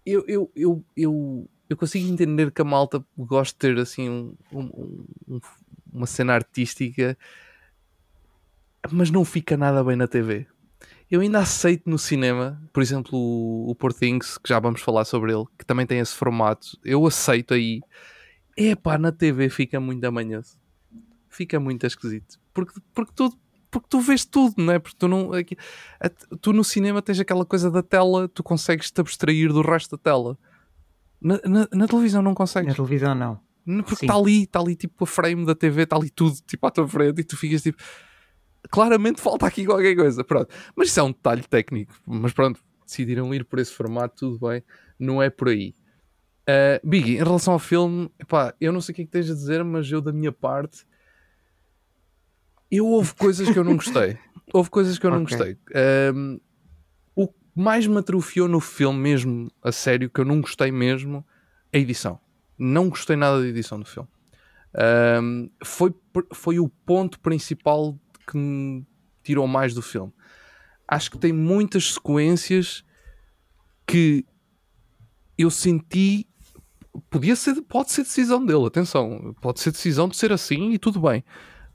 eu, eu, eu, eu, eu consigo entender que a malta gosta de ter assim um- um- um- uma cena artística, mas não fica nada bem na TV. Eu ainda aceito no cinema, por exemplo, o, o Poor Things, que já vamos falar sobre ele, que também tem esse formato. Eu aceito aí. Epá, na TV fica muito amanhoso. Fica muito esquisito. Porque, porque, tu, porque tu vês tudo, não é? Porque tu, não, aqui- a- tu no cinema tens aquela coisa da tela, tu consegues te abstrair do resto da tela. Na, na- na televisão não Na consegues. televisão, não. Porque está ali, está ali tipo a frame da TV, está ali tudo tipo à tua frente e tu ficas tipo. Claramente falta aqui qualquer coisa. Pronto. Mas isso é um detalhe técnico. Mas pronto, decidiram ir por esse formato, tudo bem. Não é por aí. Uh, Biggie, em relação ao filme, epá, eu não sei o que é que tens a dizer, mas eu da minha parte. Eu houve coisas que eu não gostei. Houve coisas que eu não Ok. gostei. Um, o que mais me atrofiou no filme mesmo, a sério, que eu não gostei mesmo, é a edição. Não gostei nada da edição do filme. Um, foi, foi o ponto principal que me tirou mais do filme. Acho que tem muitas sequências que eu senti. Podia ser, pode ser decisão dele, atenção, pode ser decisão de ser assim e tudo bem.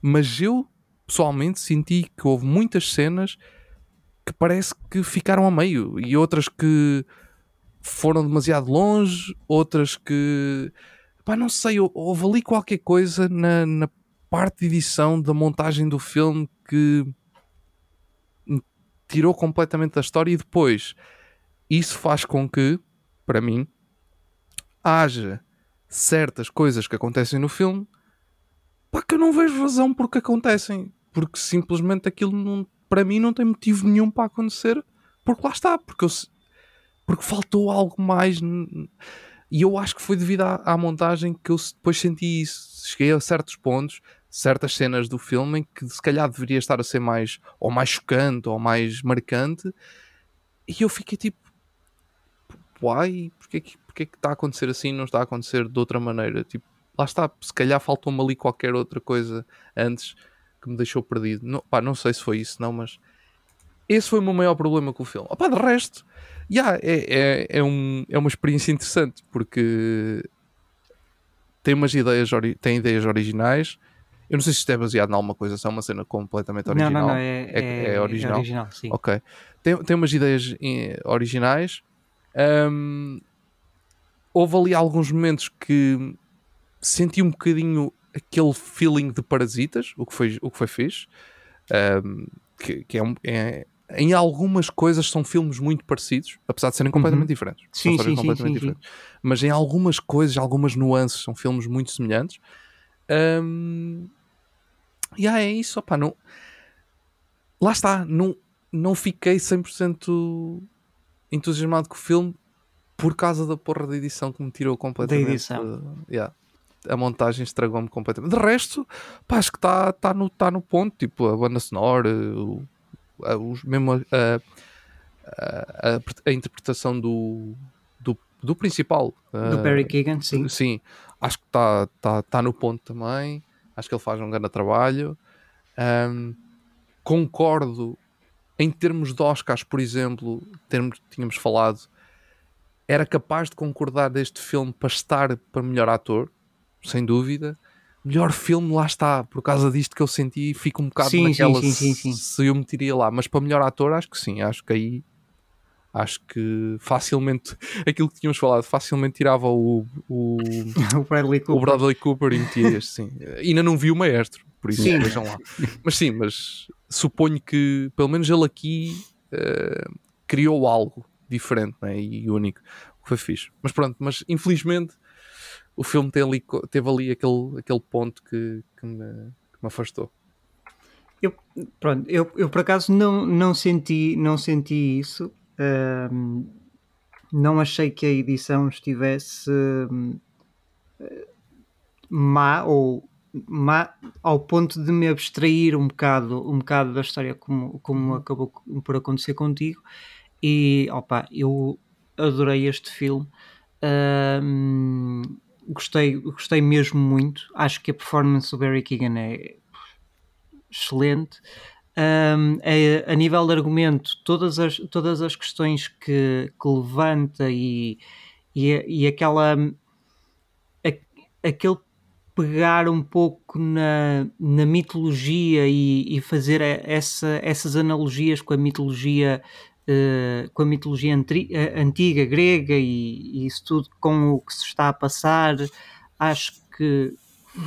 Mas eu pessoalmente senti que houve muitas cenas que parece que ficaram a meio e outras que foram demasiado longe, outras que pá, não sei, hou- houve ali qualquer coisa na, na parte de edição da montagem do filme que tirou completamente da história e depois isso faz com que, para mim, haja certas coisas que acontecem no filme pá, que eu não vejo razão porque acontecem, porque simplesmente aquilo não, para mim não tem motivo nenhum para acontecer, porque lá está, porque, eu porque faltou algo mais e eu acho que foi devido à, à montagem que eu depois senti isso. Cheguei a certos pontos, certas cenas do filme em que se calhar deveria estar a ser mais ou mais chocante ou mais marcante, e eu fiquei tipo, why? Porquê que, porquê que está a acontecer assim? Não está a acontecer de outra maneira? Tipo, lá está, se calhar faltou-me ali qualquer outra coisa antes que me deixou perdido. Não, pá, não sei se foi isso, não, mas esse foi o meu maior problema com o filme. Opá, de resto, yeah, é, é, é, um, é uma experiência interessante porque tem umas ideias, tem ideias originais. Eu não sei se isto é baseado em alguma coisa, se é uma cena completamente Não, original. não, não. É, É- é, é original? original, sim. Ok. Tem, tem umas ideias eh, originais. Ahm, houve ali alguns momentos que senti um bocadinho aquele feeling de parasitas, o que foi, o que foi fixe. Ahm, que, que é, um- é- em algumas coisas são filmes muito parecidos, apesar de serem completamente diferentes. São Sim, sim, sim, completamente sim, sim. diferentes. Mas em algumas coisas, algumas nuances, são filmes muito semelhantes. Um, e yeah, é isso, opá, não, lá está, não, não fiquei 100% entusiasmado com o filme por causa da porra da edição que me tirou completamente. Da edição. Uh, yeah. A montagem estragou-me completamente. De resto, pá, acho que está tá no, tá no ponto. Tipo, a banda sonora, o, a, os, mesmo a, a, a, a interpretação do, do, do principal. Do uh, Barry Keegan, sim. Sim, acho que está tá, tá no ponto também. Acho que ele faz um grande trabalho. Um, concordo em termos de Oscars, por exemplo, termos, tínhamos falado, era capaz de concordar deste filme para estar para melhor ator, sem dúvida. Melhor filme, lá está, por causa disto que eu senti, fico um bocado Sim, naquela sim, sim, sim, sim. se eu meteria lá, mas para melhor ator, acho que sim, acho que aí acho que facilmente aquilo que tínhamos falado, facilmente tirava o, o, o Bradley o Cooper. Bradley Cooper e metia este, sim. Ainda não vi o maestro, por isso Sim. vejam lá. Mas sim, mas suponho que pelo menos ele aqui eh, criou algo diferente né, e único, o que foi fixe. Mas pronto, mas infelizmente o filme tem ali, teve ali aquele, aquele ponto que, que, me, que me afastou. Eu, pronto, eu, eu por acaso não, não, senti, não senti isso. Ahm, não achei que a edição estivesse eh, má ou má ao ponto de me abstrair um bocado, um bocado da história como, como acabou por acontecer contigo. E opa, eu adorei este filme. Ahm, gostei, gostei mesmo muito. Acho que a performance do Barry Keegan é excelente. Um, a, a nível de argumento, todas as, todas as questões que, que levanta e, e, e aquela a- aquele pegar um pouco na, na mitologia e, e fazer essa, essas analogias com a mitologia eh, com a mitologia antri- eh, antiga grega e, e isso tudo com o que se está a passar acho que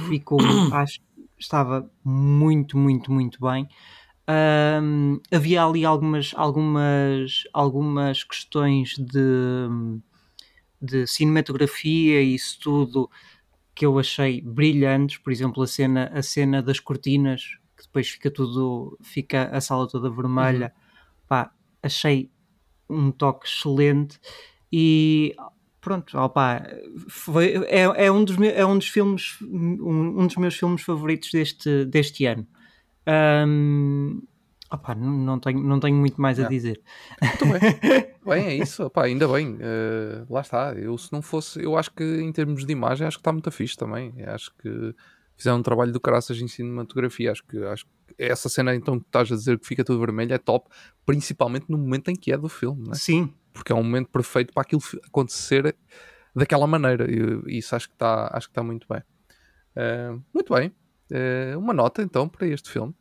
ficou acho que estava muito muito muito bem. Ahm, havia ali algumas, algumas, algumas questões de, de cinematografia e isso tudo que eu achei brilhantes, por exemplo, a cena, a cena das cortinas, que depois fica tudo, fica a sala toda vermelha, pá, achei um toque excelente e pronto, opá, foi, é, é, um dos, é um dos filmes, um, um dos meus filmes favoritos deste, deste ano. Ahm, opá, não, não, tenho, não tenho muito mais a Yeah. dizer. Muito bem. bem, é isso. Pá, ainda bem. eh, lá está. Eu, se não fosse, eu acho que em termos de imagem, acho que está muito fixe também. Eu acho que fizeram um trabalho do caraças em cinematografia. Acho que, acho que essa cena, então, que estás a dizer que fica tudo vermelho é top, principalmente no momento em que é do filme, né? Sim, porque é um momento perfeito para aquilo acontecer daquela maneira. E isso acho que está acho que está muito bem. Eh, muito bem. Eh, uma nota então para este filme.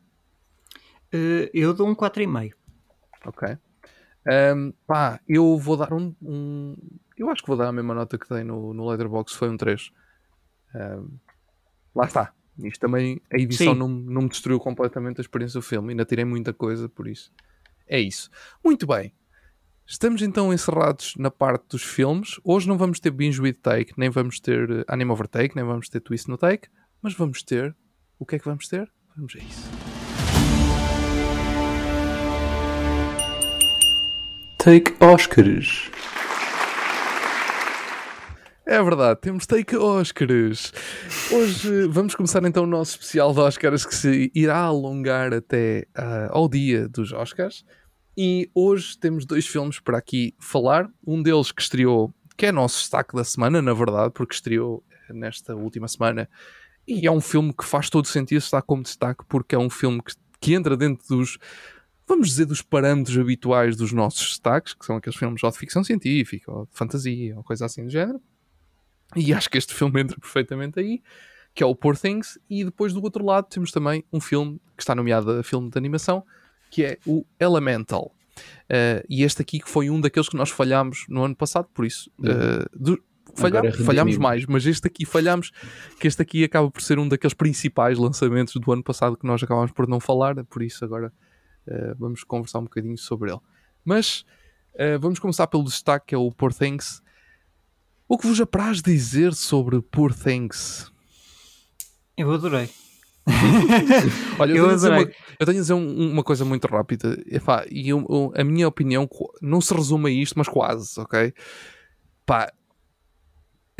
eh, eu dou um 4,5. Ok. Ahm, pá, eu vou dar um, um- Eu acho que vou dar a mesma nota que dei no, no Letterboxd, foi um 3. Ahm, lá está. Isto também, a edição Sim. não, não me destruiu completamente a experiência do filme. Ainda tirei muita coisa, por isso. É isso. Muito bem. Estamos então encerrados na parte dos filmes. Hoje não vamos ter Binge with Take, nem vamos ter eh, Anime Overtake, nem vamos ter Twist no Take, mas vamos ter. O que é que vamos ter? Vamos a isso. Take Oscars. É verdade, temos Take Oscars. Hoje vamos começar então o nosso especial de Oscars que se irá alongar até ah, ao dia dos Oscars. E hoje temos dois filmes para aqui falar. Um deles que estreou, que é nosso destaque da semana, na verdade, porque estreou nesta última semana. E é um filme que faz todo sentido estar como destaque, porque é um filme que, que entra dentro dos, vamos dizer, dos parâmetros habituais dos nossos destaques, que são aqueles filmes ou de ficção científica, ou de fantasia, ou coisa assim do género. E acho que este filme entra perfeitamente aí, que é o Poor Things. E depois do outro lado temos também um filme que está nomeado a filme de animação, que é o Elemental. Uh, e este aqui que foi um daqueles que nós falhámos no ano passado, por isso uh, do- falhámos, falhámos mais, mas este aqui falhámos, que este aqui acaba por ser um daqueles principais lançamentos do ano passado que nós acabámos por não falar, por isso agora uh, vamos conversar um bocadinho sobre ele. Mas vamos começar pelo destaque, que é o Poor Things. O que vos apraz dizer sobre Poor Things? Eu adorei. Olha, eu, Eu tenho a dizer uma, adorei. eu tenho a dizer um- uma coisa muito rápida. Epá, e eu- eu- a minha opinião não se resume a isto, mas quase, ok? Pá,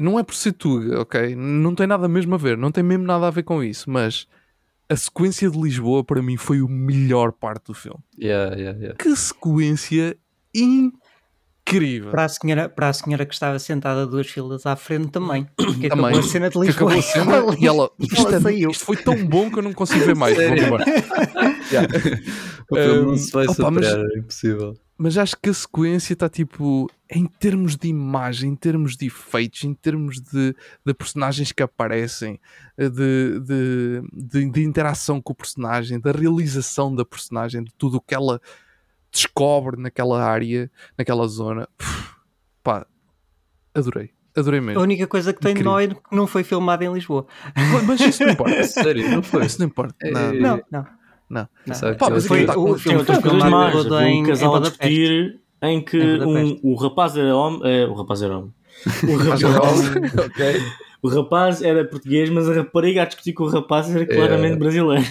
não é por ser Tuga, ok? Não tem nada mesmo a ver, não tem mesmo nada a ver com isso, mas a sequência de Lisboa para mim foi a melhor parte do filme. Yeah, yeah, yeah. Que sequência incrível! Para a, senhora, para a senhora que estava sentada duas filas à frente também. Que acabou Também. a cena de Que Lisboa. acabou a cena e ela, isto, ela saiu. isto foi tão bom que eu não consigo ver mais. Yeah. O filme Um, não se vai opa, mas- é impossível. mas acho que a sequência está tipo em termos de imagem, em termos de efeitos, em termos de, de personagens que aparecem, eh, de, de, de, de interação com o personagem, da realização da personagem, de tudo o que ela descobre naquela área, naquela zona. Pff, Pá, adorei, adorei A mesmo. única coisa que tem de nó é que não foi filmado em Lisboa. Mas isso não importa. Sério, não foi? Isso não importa. É- Não, é- não. Não, não. não. Pá, tinha mas tá- o o filme Tem outras foi coisas mais. um em casal a discutir em que um, o rapaz era homem. eh, o rapaz era homem. O rapaz, não, ok. o rapaz era português, mas a rapariga a discutir com o rapaz era claramente brasileiro.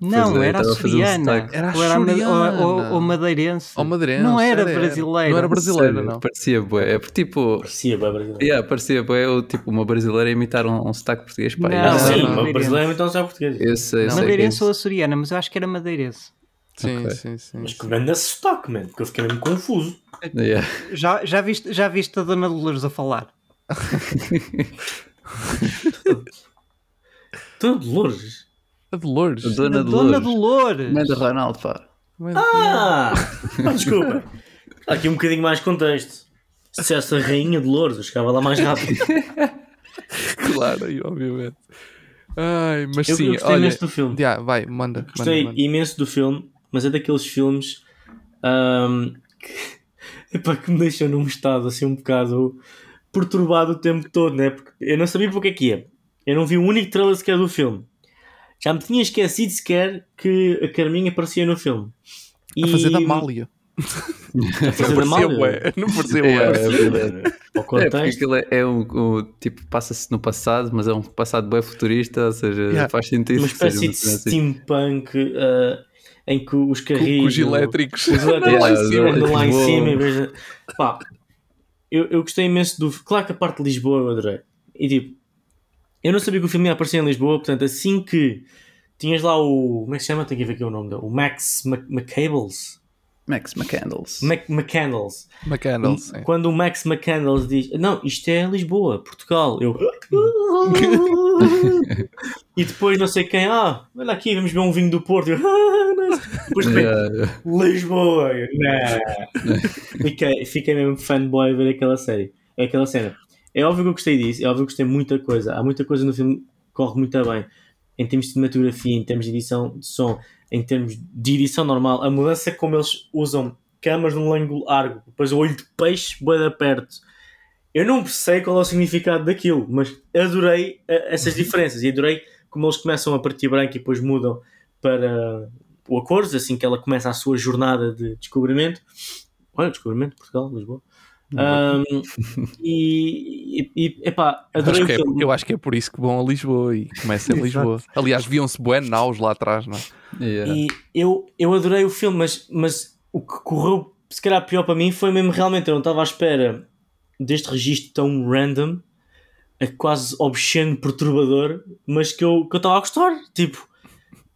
Não, Pois é, era um açoriana. sotaque. Era Ou açoriana. ou- ou- ou madeirense. Madeirense, Não era brasileira. Não era brasileira, não. Parecia bué. É tipo. Parecia bem brasileiro. Yeah, parecia bué o tipo uma brasileira imitar um, um sotaque português. Pá, Não, não, sei. sim, não. mas brasileiro então sabe português. Eu sei, sei que é Madeirense ou açoriana, mas eu acho que era madeirense. Sim, Ok. sim, sim. Mas que grande sotaque, mano, porque eu fiquei mesmo confuso. Yeah. Já, já, viste, já viste a Dona Dolores a falar? Então, Dolores. A Dolores. A Dona A Dona Dolores. Dolores. Mãe do Ronaldo, pá. Ah! ah, desculpa. Há aqui um bocadinho mais de contexto. Se dissesse a Rainha Dolores, eu chegava lá mais rápido. Claro, e obviamente. Ai, mas Eu, sim, eu gostei olha. imenso do filme. Já, vai, manda. Gostei manda, manda. imenso do filme, mas é daqueles filmes ahm, que, epá, que me deixam num estado assim um bocado perturbado o tempo todo, né? Porque eu não sabia porque é que ia. Eu não vi o único trailer sequer do filme. Já me tinha esquecido sequer que a Carminha aparecia no filme. A fazer da Mália. A fazer da Parecia Mália? Não parecia É, é. Ao É, contexto. aquilo é, é um, um- tipo, passa-se no passado, mas é um passado bem futurista, ou seja, Yeah. faz sentido. uma espécie de assim. steampunk ah, em que os carrinhos. com os elétricos. Os elétricos Yeah, lá em os cima. andam lá em cima. Pá, eu, eu gostei imenso do. Claro que a parte de Lisboa eu adorei. E tipo, eu não sabia que o filme ia aparecer em Lisboa, portanto, assim que tinhas lá o. Como é que se chama? Tenho que ver aqui o nome dele. O Max Mc- McCables. Max McCandles. Mac McCandles. McCandle, sim. Quando o Max McCandles diz: Não, isto é Lisboa, Portugal. Eu. e depois não sei quem, ah, olha aqui, vamos beber um vinho do Porto. Eu, ah, não. Depois de repente, Yeah, Lisboa! Eu, Não! fiquei, fiquei mesmo fanboy a ver aquela série. Aquela cena. É óbvio que eu gostei disso, é óbvio que gostei de muita coisa. Há muita coisa no filme que corre muito bem. Em termos de cinematografia, em termos de edição de som, em termos de edição normal, a mudança como eles usam câmaras num ângulo largo, depois o olho de peixe, bem de perto. Eu não sei qual é o significado daquilo, mas adorei eh, essas diferenças e adorei como eles começam a partir branco e depois mudam para o Acordos, assim que ela começa a sua jornada de descobrimento. Olha, descobrimento, Portugal, Lisboa. Ahm, e, e, epá, adorei acho, o que é, filme. eu acho que é por isso que vão a Lisboa e começa em Lisboa. Aliás, viam-se bué naus lá atrás, não é? yeah. E eu, eu adorei o filme, mas, mas o que correu se calhar pior para mim foi mesmo realmente, eu não estava à espera deste registro tão random, é quase obsceno, perturbador, mas que eu que eu estava a gostar. Tipo,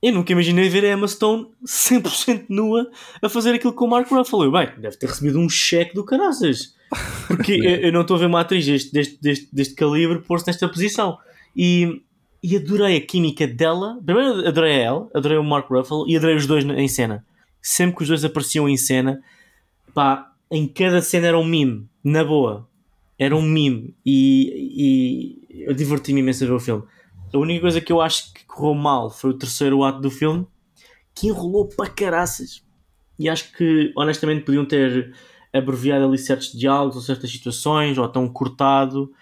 eu nunca imaginei ver a Emma Stone 100% nua a fazer aquilo com o Mark Ruffalo. Eu, bem, deve ter recebido um cheque do caraças. Porque eu, eu não estou a ver uma atriz deste, deste, deste, deste calibre pôr-se nesta posição. E, e adorei a química dela. Primeiro adorei a ela, adorei o Mark Ruffalo e adorei os dois em cena. Sempre que os dois apareciam em cena, pá, em cada cena era um mime, na boa. Era um mime. E, e eu diverti-me imenso a ver o filme. A única coisa que eu acho que correu mal foi o terceiro ato do filme, que enrolou para caraças. E acho que, honestamente, podiam ter abreviado ali certos diálogos ou certas situações, ou tão cortado,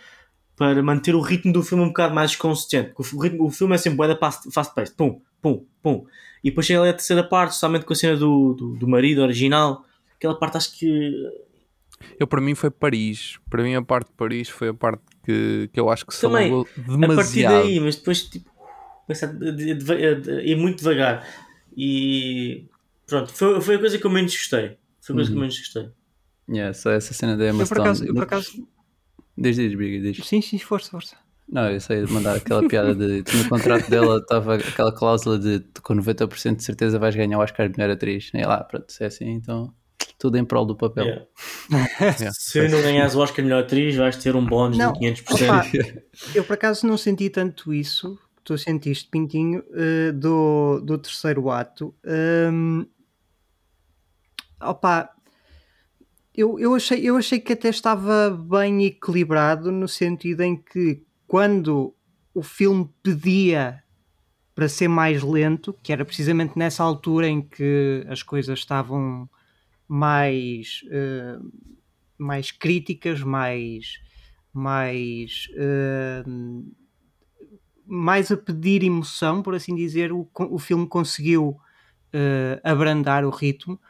para manter o ritmo do filme um bocado mais consistente. O, ritmo, o filme é sempre bué da fast- fast-paced. Pum, pum, pum. E depois chega ali a terceira parte, somente com a cena do, do, do marido original. Aquela parte acho que Eu, para mim, foi Paris. Para mim, a parte de Paris foi a parte que, que eu acho que Também, salvou a partir demasiado. daí, mas depois tipo. ir muito devagar. E pronto, foi, foi a coisa que eu menos gostei. Foi a coisa que eu menos gostei. Yeah, só essa cena da Emma Eu por Stone. acaso, eu por acaso Diz, diz, Briga, diz. sim, sim, força, força. Não, eu sei mandar aquela piada de. No contrato dela estava aquela cláusula de com 90% de certeza vais ganhar o Oscar de melhor atriz. E lá, pronto, se é assim, então tudo em prol do papel. Yeah. Yeah. Se eu não ganhares o Oscar melhor atriz, vais ter um bónus Não, de 500%. opa, eu por acaso não senti tanto isso. Tu sentiste, Pintinho, eh, do, do terceiro ato. Hum, opa, eu, eu, achei, eu achei que até estava bem equilibrado no sentido em que quando o filme pedia para ser mais lento, que era precisamente nessa altura em que as coisas estavam mais, eh, mais críticas, mais, mais, eh, mais a pedir emoção, por assim dizer, o, o filme conseguiu eh, abrandar o ritmo.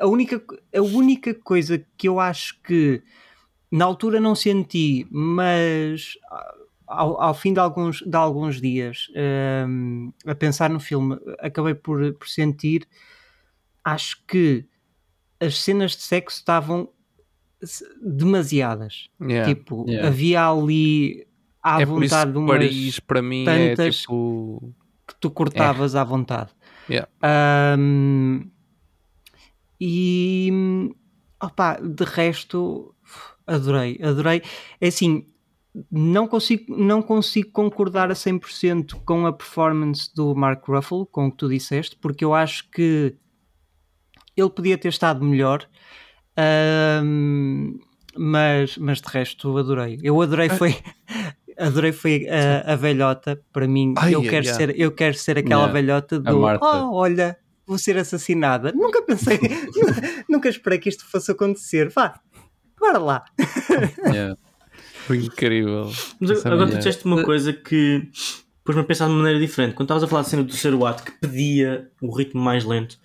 A, única, a única coisa que eu acho que na altura não senti, mas ao, ao fim de alguns, de alguns dias a pensar no filme, acabei por, por sentir. Acho que as cenas de sexo estavam demasiadas. Yeah. Tipo, Yeah. havia ali à é por vontade umas Paris para mim é tantas- tipo. que tu cortavas à vontade. Yeah. Ahm, e opá, de resto adorei, adorei. É assim, não consigo, não consigo concordar a 100% com a performance do Mark Ruffalo, com o que tu disseste, porque eu acho que ele podia ter estado melhor. Mas, mas de resto adorei. Eu adorei foi adorei foi a, a velhota para mim. Ai, eu quero ai. ser eu quero ser aquela Yeah. velhota do oh, olha, vou ser assassinada. Nunca pensei, nunca esperei que isto fosse acontecer. Vá, bora lá. Yeah. Foi incrível. Mas agora tu disseste uma coisa que pôs-me a pensar de maneira diferente. Quando estavas a falar da cena do terceiro ato que pedia o ritmo mais lento,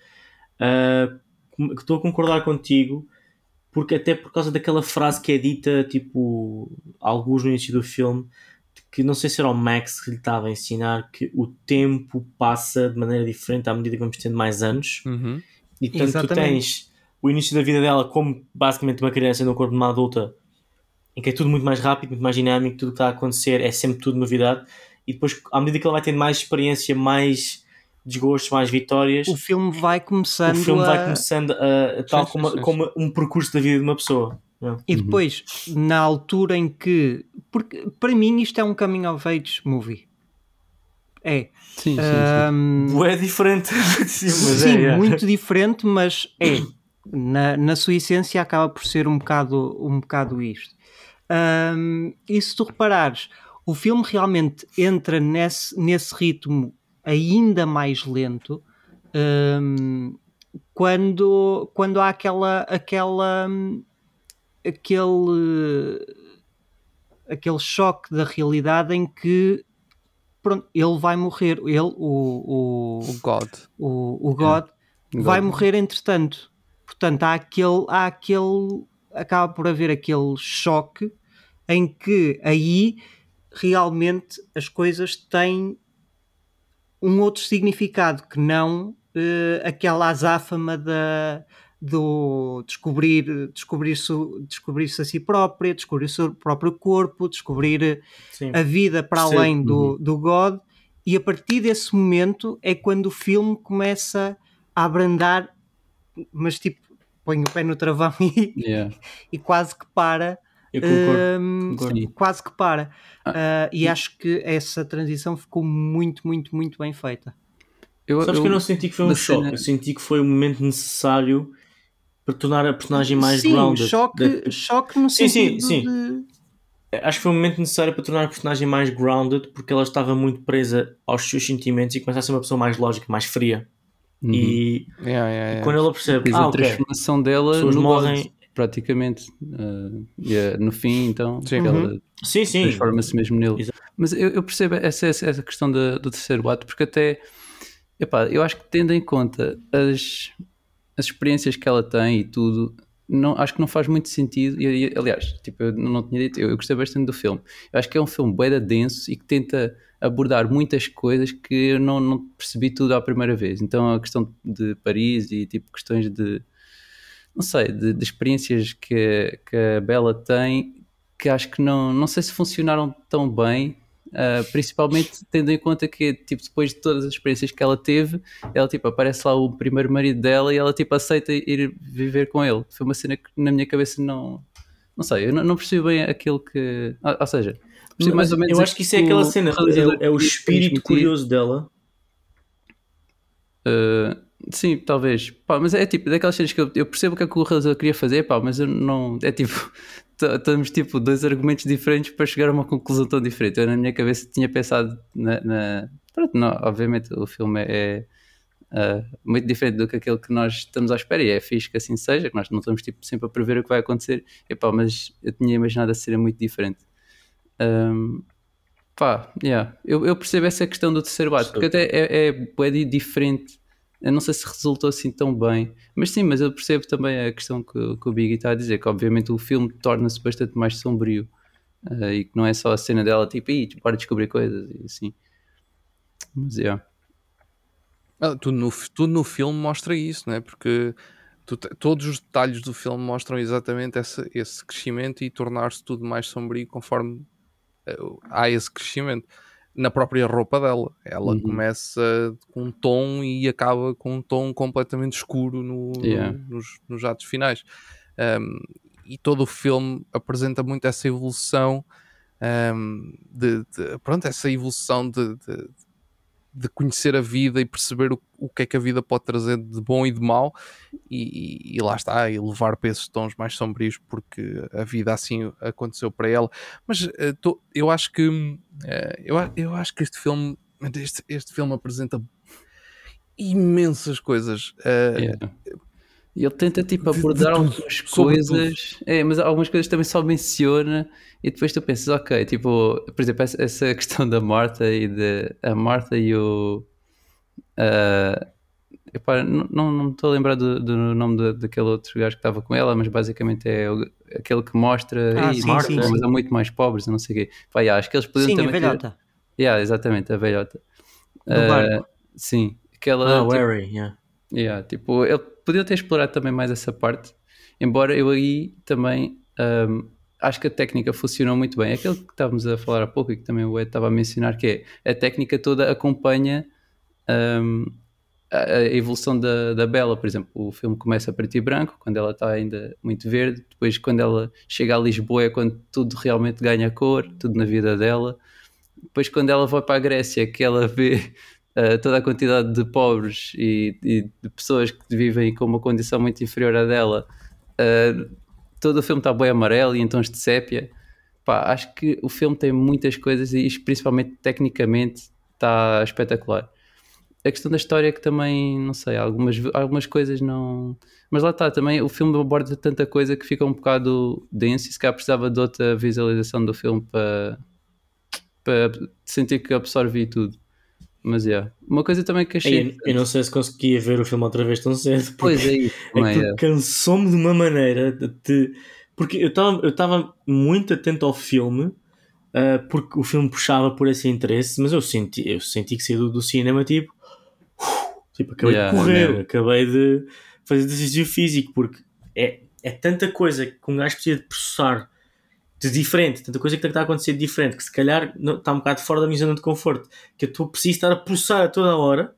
que estou a concordar contigo, porque até por causa daquela frase que é dita, tipo, alguns no início do filme, que não sei se era o Max que lhe estava a ensinar que o tempo passa de maneira diferente à medida que vamos tendo mais anos. Uhum. E tanto tu Exatamente. tens o início da vida dela como basicamente uma criança no corpo de uma adulta em que é tudo muito mais rápido, muito mais dinâmico, tudo o que está a acontecer é sempre tudo novidade e depois à medida que ela vai tendo mais experiência, mais desgostos, mais vitórias, O filme vai o começando filme a... vai começando a, a tal sim, como, sim, sim. como um percurso da vida de uma pessoa. E depois, na altura em que. Porque para mim isto é um coming of age movie. É. Sim, sim, sim. Ahm, É diferente, sim, mas sim, é, muito diferente, mas é. Na, na sua essência acaba por ser um bocado, um bocado isto. Ahm, e se tu reparares, o filme realmente entra nesse, nesse ritmo ainda mais lento ahm, quando, quando há aquela, aquela hum, aquele aquele choque da realidade em que pronto, ele vai morrer ele, o, o, O God. o, o God vai morrer entretanto. Portanto, há aquele, há aquele, acaba por haver aquele choque em que aí realmente as coisas têm um outro significado que não eh, aquela azáfama da, do descobrir descobrir-se descobrir-se a si própria, descobrir o seu próprio corpo, descobrir Sim. a vida para Percebo. além do, do God, e a partir desse momento é quando o filme começa a abrandar, mas tipo, põe o pé no travão e, Yeah. e quase que para. Eu concordo. concordo. quase que para. Ah, Ah, e acho que essa transição ficou muito, muito, muito bem feita. Eu, Sabes que eu não senti que foi um choque, cena- eu senti que foi o momento necessário para tornar a personagem mais sim, grounded. choque, Da- choque no Sim, sim, sentido sim. de. Acho que foi um momento necessário para tornar a personagem mais grounded porque ela estava muito presa aos seus sentimentos e começa a ser uma pessoa mais lógica, mais fria. Uhum. E Yeah, yeah, yeah. quando ela percebe, ah, a ok, transformação dela pessoas morrem- praticamente. Uh, yeah, no fim, então, Sim. ela Uhum. sim, sim, transforma-se mesmo nele. Exato. Mas eu, eu percebo essa, essa, essa questão da- do terceiro ato, porque até epá, eu acho que tendo em conta as, as experiências que ela tem e tudo, não, acho que não faz muito sentido. E, e, aliás, tipo, eu não tinha dito, eu, eu gostei bastante do filme. Eu acho que é um filme bué denso e que tenta abordar muitas coisas que eu não, não percebi tudo à primeira vez. Então a questão de Paris e tipo questões de não sei, de, de experiências que, que a Bela tem que acho que não, não sei se funcionaram tão bem Uh, principalmente tendo em conta que tipo, depois de todas as experiências que ela teve, ela tipo, aparece lá o primeiro marido dela e ela tipo, aceita ir viver com ele. Foi uma cena que na minha cabeça não. Não sei, eu não, não percebi bem aquilo que. Ou, ou seja, percebi mais ou menos. Eu acho que isso é aquela cena, é, é o espírito curioso dela. Uh, sim, talvez. Pá, mas é tipo, daquelas cenas que eu, eu percebo o que é que o realizador queria fazer, pá, mas eu não. É tipo, temos tipo dois argumentos diferentes para chegar a uma conclusão tão diferente. Eu na minha cabeça tinha pensado na. na... Pronto, não, obviamente o filme é, uh, muito diferente do que aquele que nós estamos à espera e é fixe que assim seja, que nós não estamos tipo, sempre a prever o que vai acontecer, Epá, mas eu tinha imaginado a ser muito diferente. Um, pá, yeah. eu, eu percebo essa questão do terceiro bate, porque até é, é, é diferente eu não sei se resultou assim tão bem, mas sim, mas eu percebo também a questão que, que o Biggie está a dizer, que obviamente o filme torna-se bastante mais sombrio uh, e que não é só a cena dela tipo, Ih, para descobrir coisas e assim. Mas é. Yeah. Ah, tudo, no, tudo no filme mostra isso, né? porque tu, todos os detalhes do filme mostram exatamente esse, esse crescimento e tornar-se tudo mais sombrio conforme uh, há esse crescimento na própria roupa dela. Ela uhum. começa com um tom e acaba com um tom completamente escuro no, yeah. no, nos, nos atos finais. Um, e todo o filme apresenta muito essa evolução um, de, de, pronto, essa evolução de, de, de conhecer a vida e perceber o, o, que é que a vida pode trazer de bom e de mau e, e, lá está, e levar para esses tons mais sombrios porque a vida assim aconteceu para ela. Mas uh, tô, eu acho que uh, eu, eu acho que este filme este, este filme apresenta imensas coisas. Uh, yeah. E ele tenta tipo abordar algumas coisas, é, mas algumas coisas também só menciona e depois tu pensas, ok, tipo, por exemplo, essa, essa questão da Marta e de a Marta e o uh, epá, não, não me estou a lembrar do, do nome de, daquele outro gajo que estava com ela, mas basicamente é o, aquele que mostra ah, sim, Marta, sim, mas são muito mais pobres, não sei o quê. Pá, yeah, acho que eles podiam sim, também. A velhota. Ter... Yeah, exatamente, a velhota. Uh, sim, aquela. Ah, tipo, Harry, yeah. Yeah, tipo, ele podia ter explorado também mais essa parte, embora eu aí também um, acho que a técnica funcionou muito bem. Aquilo que estávamos a falar há pouco e que também o Ed estava a mencionar, que é a técnica toda acompanha um, a, evolução da, da Bela. Por exemplo, o filme começa a e branco, quando ela está ainda muito verde, depois quando ela chega a Lisboa é quando tudo realmente ganha cor, tudo na vida dela. Depois quando ela vai para a Grécia, que ela vê uh, toda a quantidade de pobres e, e, de pessoas que vivem com uma condição muito inferior à dela, uh, todo o filme está bem amarelo e em tons de sépia. Pá, acho que o filme tem muitas coisas e principalmente tecnicamente, está espetacular. A questão da história é que também, não sei, algumas, algumas coisas não. Mas lá está, também o filme aborda tanta coisa que fica um bocado denso e se calhar precisava de outra visualização do filme para, para sentir que absorvi tudo. Mas é. Yeah. Uma coisa também que achei. Eu, eu, não sei se conseguia ver o filme outra vez tão cedo. Pois é, isso, é é. cansou-me de uma maneira de. porque eu estava eu tava muito atento ao filme, uh, porque o filme puxava por esse interesse, mas eu senti, eu senti que saí do, do cinema tipo. Uh, tipo, acabei yeah, de correr, acabei de fazer exercício físico, porque é, é tanta coisa que um gajo precisa de processar de diferente, tanta coisa que está a acontecer de diferente, que se calhar está um bocado fora da minha zona de conforto, que eu estou preciso estar a processar a toda a hora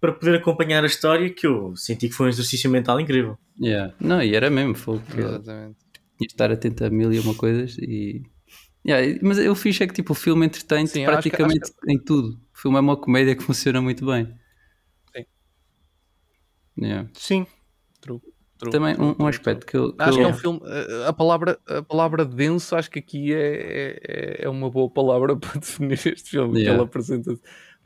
para poder acompanhar a história que eu senti que foi um exercício mental incrível. Yeah. Não, e era mesmo, foi Exatamente. Tinha de estar atento a mil e uma coisas e. Yeah, mas eu fiz é que tipo, o filme entretém praticamente acho que, acho que... em tudo. O filme é uma comédia que funciona muito bem. Sim. Yeah. Sim. True. True, Também um, um, aspecto que eu. Que acho eu... que é um filme. A palavra, a palavra denso, acho que aqui é, é, é uma boa palavra para definir este filme, yeah. que ela apresenta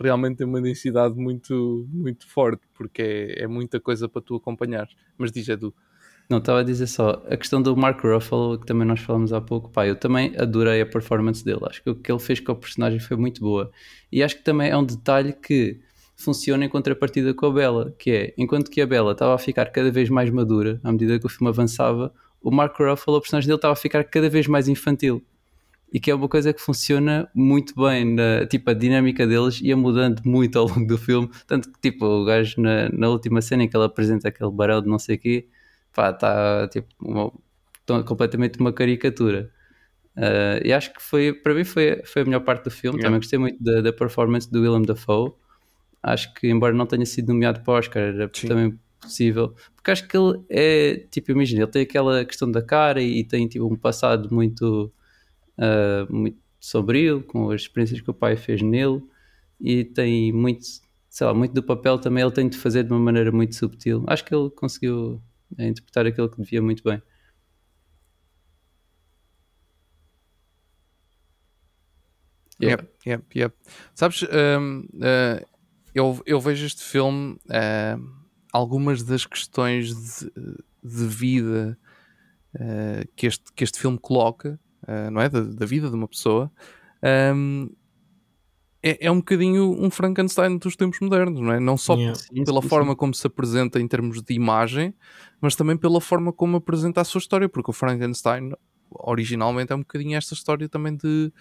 realmente tem uma densidade muito, muito forte, porque é, é muita coisa para tu acompanhar. Mas diz, Edu. Não, estava a dizer só, a questão do Mark Ruffalo, que também nós falamos há pouco, pá, eu também adorei a performance dele. Acho que o que ele fez com o personagem foi muito boa. E acho que também é um detalhe que funciona em contrapartida com a Bella, que é, enquanto que a Bella estava a ficar cada vez mais madura, à medida que o filme avançava, o Mark Ruffalo, o personagem dele, estava a ficar cada vez mais infantil. e que é uma coisa que funciona muito bem, na, tipo, a dinâmica deles ia mudando muito ao longo do filme, tanto que tipo, o gajo na, na última cena em que ele apresenta aquele barão de não sei o quê, pá, está tipo uma, completamente uma caricatura. Uh, e acho que foi, para mim foi, foi a melhor parte do filme, yeah. também gostei muito da, da performance do Willem Dafoe, acho que embora não tenha sido nomeado para o Oscar, era Sim. também possível, porque acho que ele é, tipo, imagina, ele tem aquela questão da cara e, e tem tipo um passado muito uh, muito sombrio, com as experiências que o pai fez nele, e tem muito, sei lá, muito do papel também ele tem de fazer de uma maneira muito subtil. Acho que ele conseguiu eh, interpretar aquilo que devia muito bem. Yep, yep, yep. Sabes, um, uh, eh, eu, eu vejo este filme, uh, algumas das questões de, de vida uh, que, este, que este filme coloca uh, não é? Da, da, vida de uma pessoa, um, é, é, um bocadinho um Frankenstein dos tempos modernos, não é? Não só yeah. pela sim, forma sim. como se apresenta em termos de imagem, mas também pela forma como apresenta a sua história, porque o Frankenstein originalmente é um bocadinho esta história também de,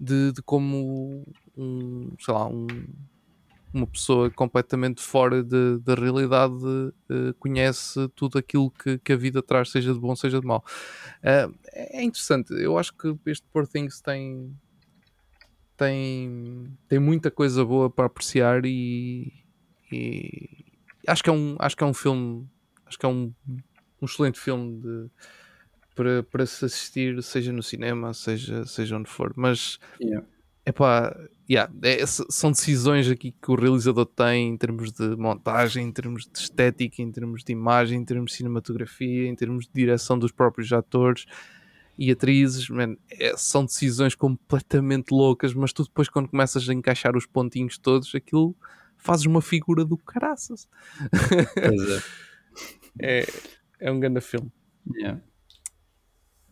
de, de como um, sei lá, um, uma pessoa completamente fora da realidade uh, conhece tudo aquilo que, que, a vida traz, seja de bom, seja de mau. Uh, é interessante. Eu acho que este Poor Things tem, tem, tem muita coisa boa para apreciar e, e, acho, que é um, acho que é um filme, acho que é um, um excelente filme de, para, para se assistir, seja no cinema, seja, seja onde for. Mas yeah. Epá, yeah, é, são decisões aqui que o realizador tem em termos de montagem, em termos de estética, em termos de imagem, em termos de cinematografia, em termos de direção dos próprios atores e atrizes. Man, é, são decisões completamente loucas, mas tu depois, quando começas a encaixar os pontinhos todos, aquilo fazes uma figura do caraças. é. é, é um grande filme. Yeah.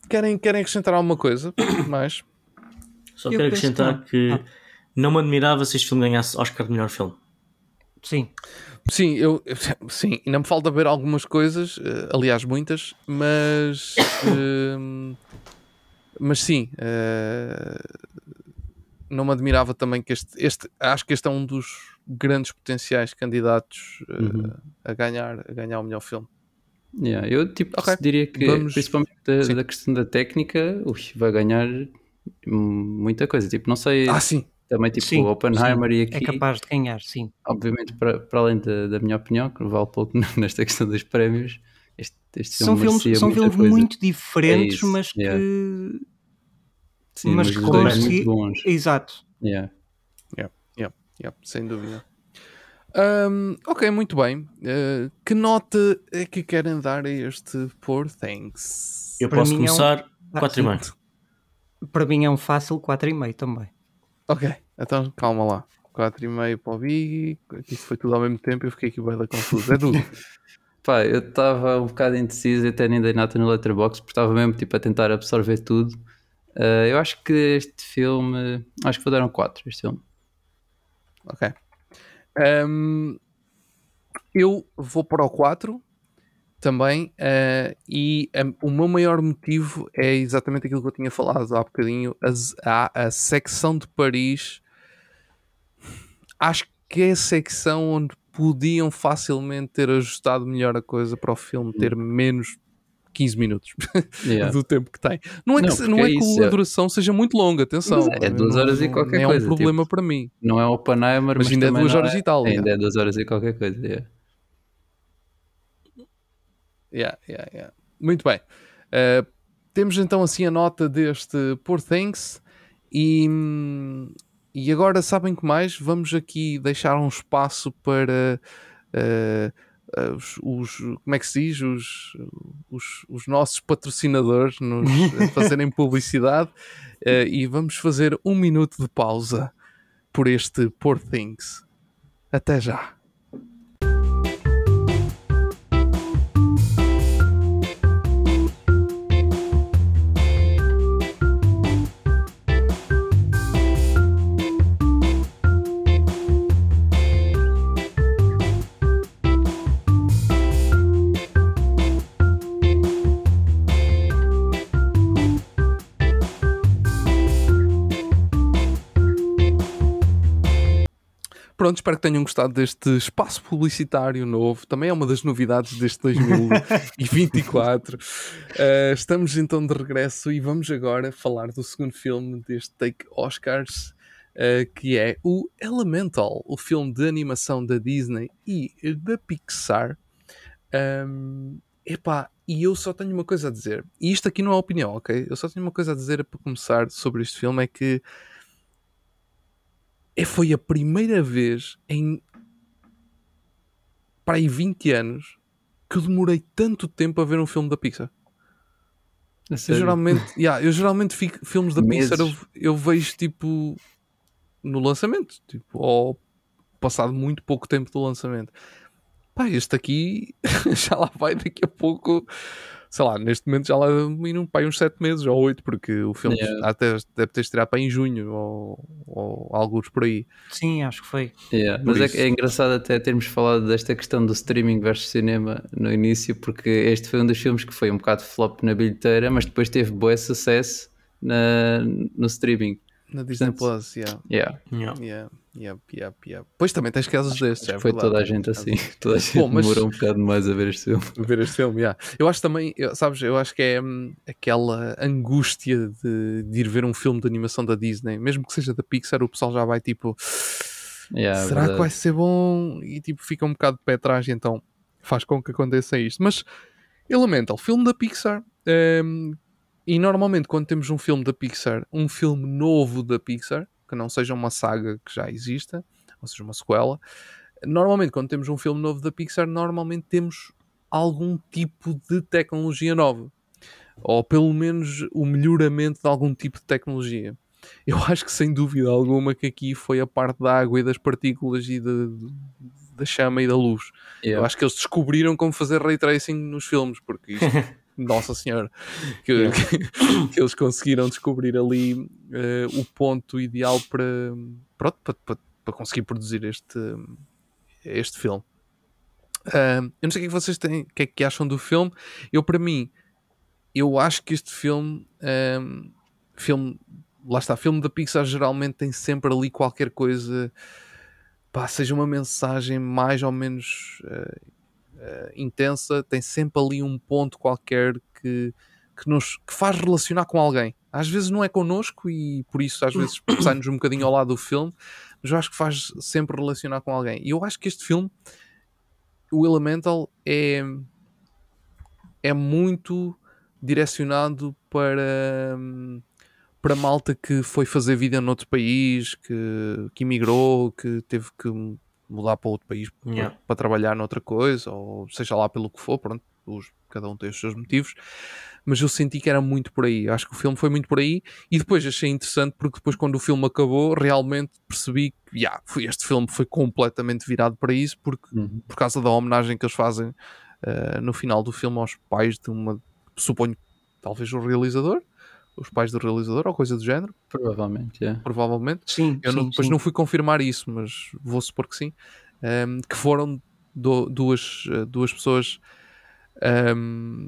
Querem, querem acrescentar alguma coisa mais? Só quero acrescentar que, que ah não me admirava se este filme ganhasse Oscar de melhor filme. Sim. Sim, eu, sim, ainda me falta ver algumas coisas, eh, aliás, muitas, mas. uh, mas sim, uh, não me admirava também que este, este. Acho que este é um dos grandes potenciais candidatos uh, uhum. a, ganhar, a ganhar o melhor filme. Yeah, eu tipo, okay. diria que, Vamos... principalmente da, da, questão da técnica, ui, vai ganhar muita coisa. Tipo, não sei. Ah, sim também tipo sim, o Oppenheimer sim, e aqui. É capaz de ganhar, sim. Obviamente, para, para além da, da minha opinião, que vale pouco nesta questão dos prémios, este, este são filme filmes, são filmes coisa. muito diferentes, é mas yeah. que. Sim, mas, mas que dois muito bons. Exato. Yeah. Yeah, yeah, yeah, sem dúvida. Um, ok, muito bem. Uh, que nota é que querem dar a este Poor Things? Eu posso começar é um... 4,5. Para mim é um fácil 4,5 também. Ok, então calma lá. 4,5 para o Big, isso foi tudo ao mesmo tempo eu fiquei aqui bem confuso. É tudo. Pá, eu estava um bocado indeciso e até nem dei nota no Letterboxd porque estava mesmo tipo, a tentar absorver tudo. Uh, eu acho que este filme. Acho que vou dar um 4 este filme. Ok. Um, eu vou para o 4 também, uh, e um, o meu maior motivo é exatamente aquilo que eu tinha falado há bocadinho: a, a, a secção de Paris. Acho que é a secção onde podiam facilmente ter ajustado melhor a coisa para o filme ter menos 15 minutos yeah. do tempo que tem. Não é não, que, não é, é que a duração seja muito longa, atenção. é duas horas e qualquer coisa. É um problema tipo, para mim. Não é Oppenheimer, mas, mas ainda é duas horas é, e tal. Ainda é duas horas e qualquer coisa. Yeah. Yeah, yeah, yeah. Muito bem. Uh, temos então assim a nota deste Poor Things e, e agora sabem que mais? Vamos aqui deixar um espaço para uh, uh, os, os, como é que se diz? Os, os, os nossos patrocinadores nos fazerem publicidade e vamos fazer um minuto de pausa por este Poor Things. Até já. Pronto, espero que tenham gostado deste espaço publicitário novo. Também é uma das novidades deste 2024. uh, estamos então de regresso e vamos agora falar do segundo filme deste Take Oscars, uh, que é o Elemental, o filme de animação da Disney e da Pixar. Um, epá, e eu só tenho uma coisa a dizer. E isto aqui não é opinião, ok? Eu só tenho uma coisa a dizer para começar sobre este filme: é que foi a primeira vez em para aí 20 anos que eu demorei tanto tempo a ver um filme da Pixar. Eu geralmente, yeah, eu geralmente fico, filmes da Meses. Pixar eu, eu, vejo tipo no lançamento, tipo, ou passado muito pouco tempo do lançamento. Pá, este aqui já lá vai daqui a pouco sei lá, neste momento já lá indo para uns 7 meses ou 8, porque o filme yeah. até deve ter estreado para em junho ou, ou alguns por aí. Sim, acho que foi. Yeah. Mas é, é, engraçado até termos falado desta questão do streaming versus cinema no início, porque este foi um dos filmes que foi um bocado flop na bilheteira, mas depois teve bom sucesso na, no streaming. Na Disney Portanto, Plus, yeah. Yeah. yeah. Yep, yep, yep. Pois também tens casos acho, destes. Acho é foi verdade. toda a gente assim. Toda a gente Bom, mas... demorou um bocado mais a ver este filme. Ver este filme, yeah. Eu acho também, eu, sabes, eu acho que é hum, aquela angústia de, de, ir ver um filme de animação da Disney, mesmo que seja da Pixar, o pessoal já vai tipo. Yeah, será verdade. que vai ser bom? E tipo, fica um bocado de pé atrás, então faz com que aconteça isto. Mas Elemental, filme da Pixar. Um, e normalmente, quando temos um filme da Pixar, um filme novo da Pixar, que não seja uma saga que já exista, ou seja, uma sequela. Normalmente, quando temos um filme novo da Pixar, normalmente temos algum tipo de tecnologia nova. Ou pelo menos o melhoramento de algum tipo de tecnologia. Eu acho que sem dúvida alguma que aqui foi a parte da água e das partículas e de, da chama e da luz. Yeah. Eu acho que eles descobriram como fazer ray tracing nos filmes, porque isto Nossa Senhora, que, yeah. que, que, eles conseguiram descobrir ali uh, o ponto ideal para, pronto, para, para, para conseguir produzir este, este filme. Uh, eu não sei o que, é que vocês têm, o que é que acham do filme. Eu, para mim, eu acho que este filme, um, filme, lá está, filme da Pixar geralmente tem sempre ali qualquer coisa, pá, seja uma mensagem mais ou menos uh, uh, intensa, tem sempre ali um ponto qualquer que, que nos que faz relacionar com alguém. Às vezes não é connosco e por isso às vezes sai-nos um bocadinho ao lado do filme, mas eu acho que faz sempre relacionar com alguém. E eu acho que este filme, o Elemental, é, é muito direcionado para, para malta que foi fazer vida noutro país, que, que imigrou, que teve que mudar para outro país yeah. para, para, trabalhar noutra coisa, ou seja lá pelo que for, pronto, os, cada um tem os seus motivos, mas eu senti que era muito por aí. Acho que o filme foi muito por aí, e depois achei interessante porque depois, quando o filme acabou, realmente percebi que yeah, este filme foi completamente virado para isso, porque uhum. por causa da homenagem que eles fazem uh, no final do filme aos pais de uma, suponho, talvez o realizador os pais do realizador ou coisa do género. Provavelmente, yeah. Provavelmente. Sim, Eu sim, não, depois sim. não fui confirmar isso, mas vou supor que sim. Um, que foram do, duas, eh, duas pessoas um,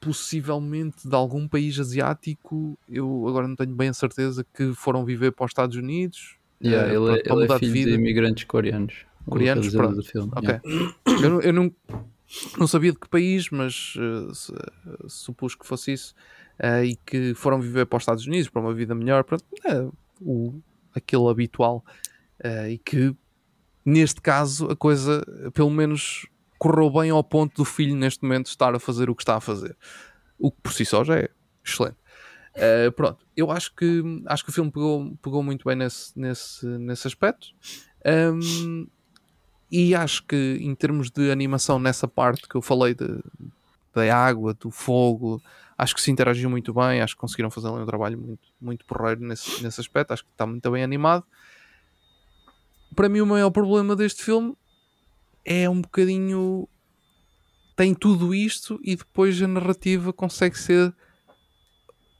possivelmente de algum país asiático. Eu agora não tenho bem a certeza que foram viver para os Estados Unidos. Yeah, uh, ele, para, para ele é filho de, de, imigrantes coreanos. Coreanos, pronto. Filme, ok. Yeah. eu, eu não, não sabia de que país, mas uh, supus que fosse isso uh, e que foram viver para os Estados Unidos para uma vida melhor, pronto, uh, o, aquele habitual, uh, e que neste caso a coisa pelo menos correu bem ao ponto do filho neste momento estar a fazer o que está a fazer, o que por si só já é excelente. Uh, pronto, eu acho que acho que o filme pegou, pegou muito bem nesse, nesse, nesse aspecto. Um, e acho que em termos de animação nessa parte que eu falei de, da água, do fogo, acho que se interagiu muito bem, acho que conseguiram fazer um trabalho muito, muito porreiro nesse, nesse aspecto, acho que está muito bem animado. Para mim, o maior problema deste filme é um bocadinho. Tem tudo isto e depois a narrativa consegue ser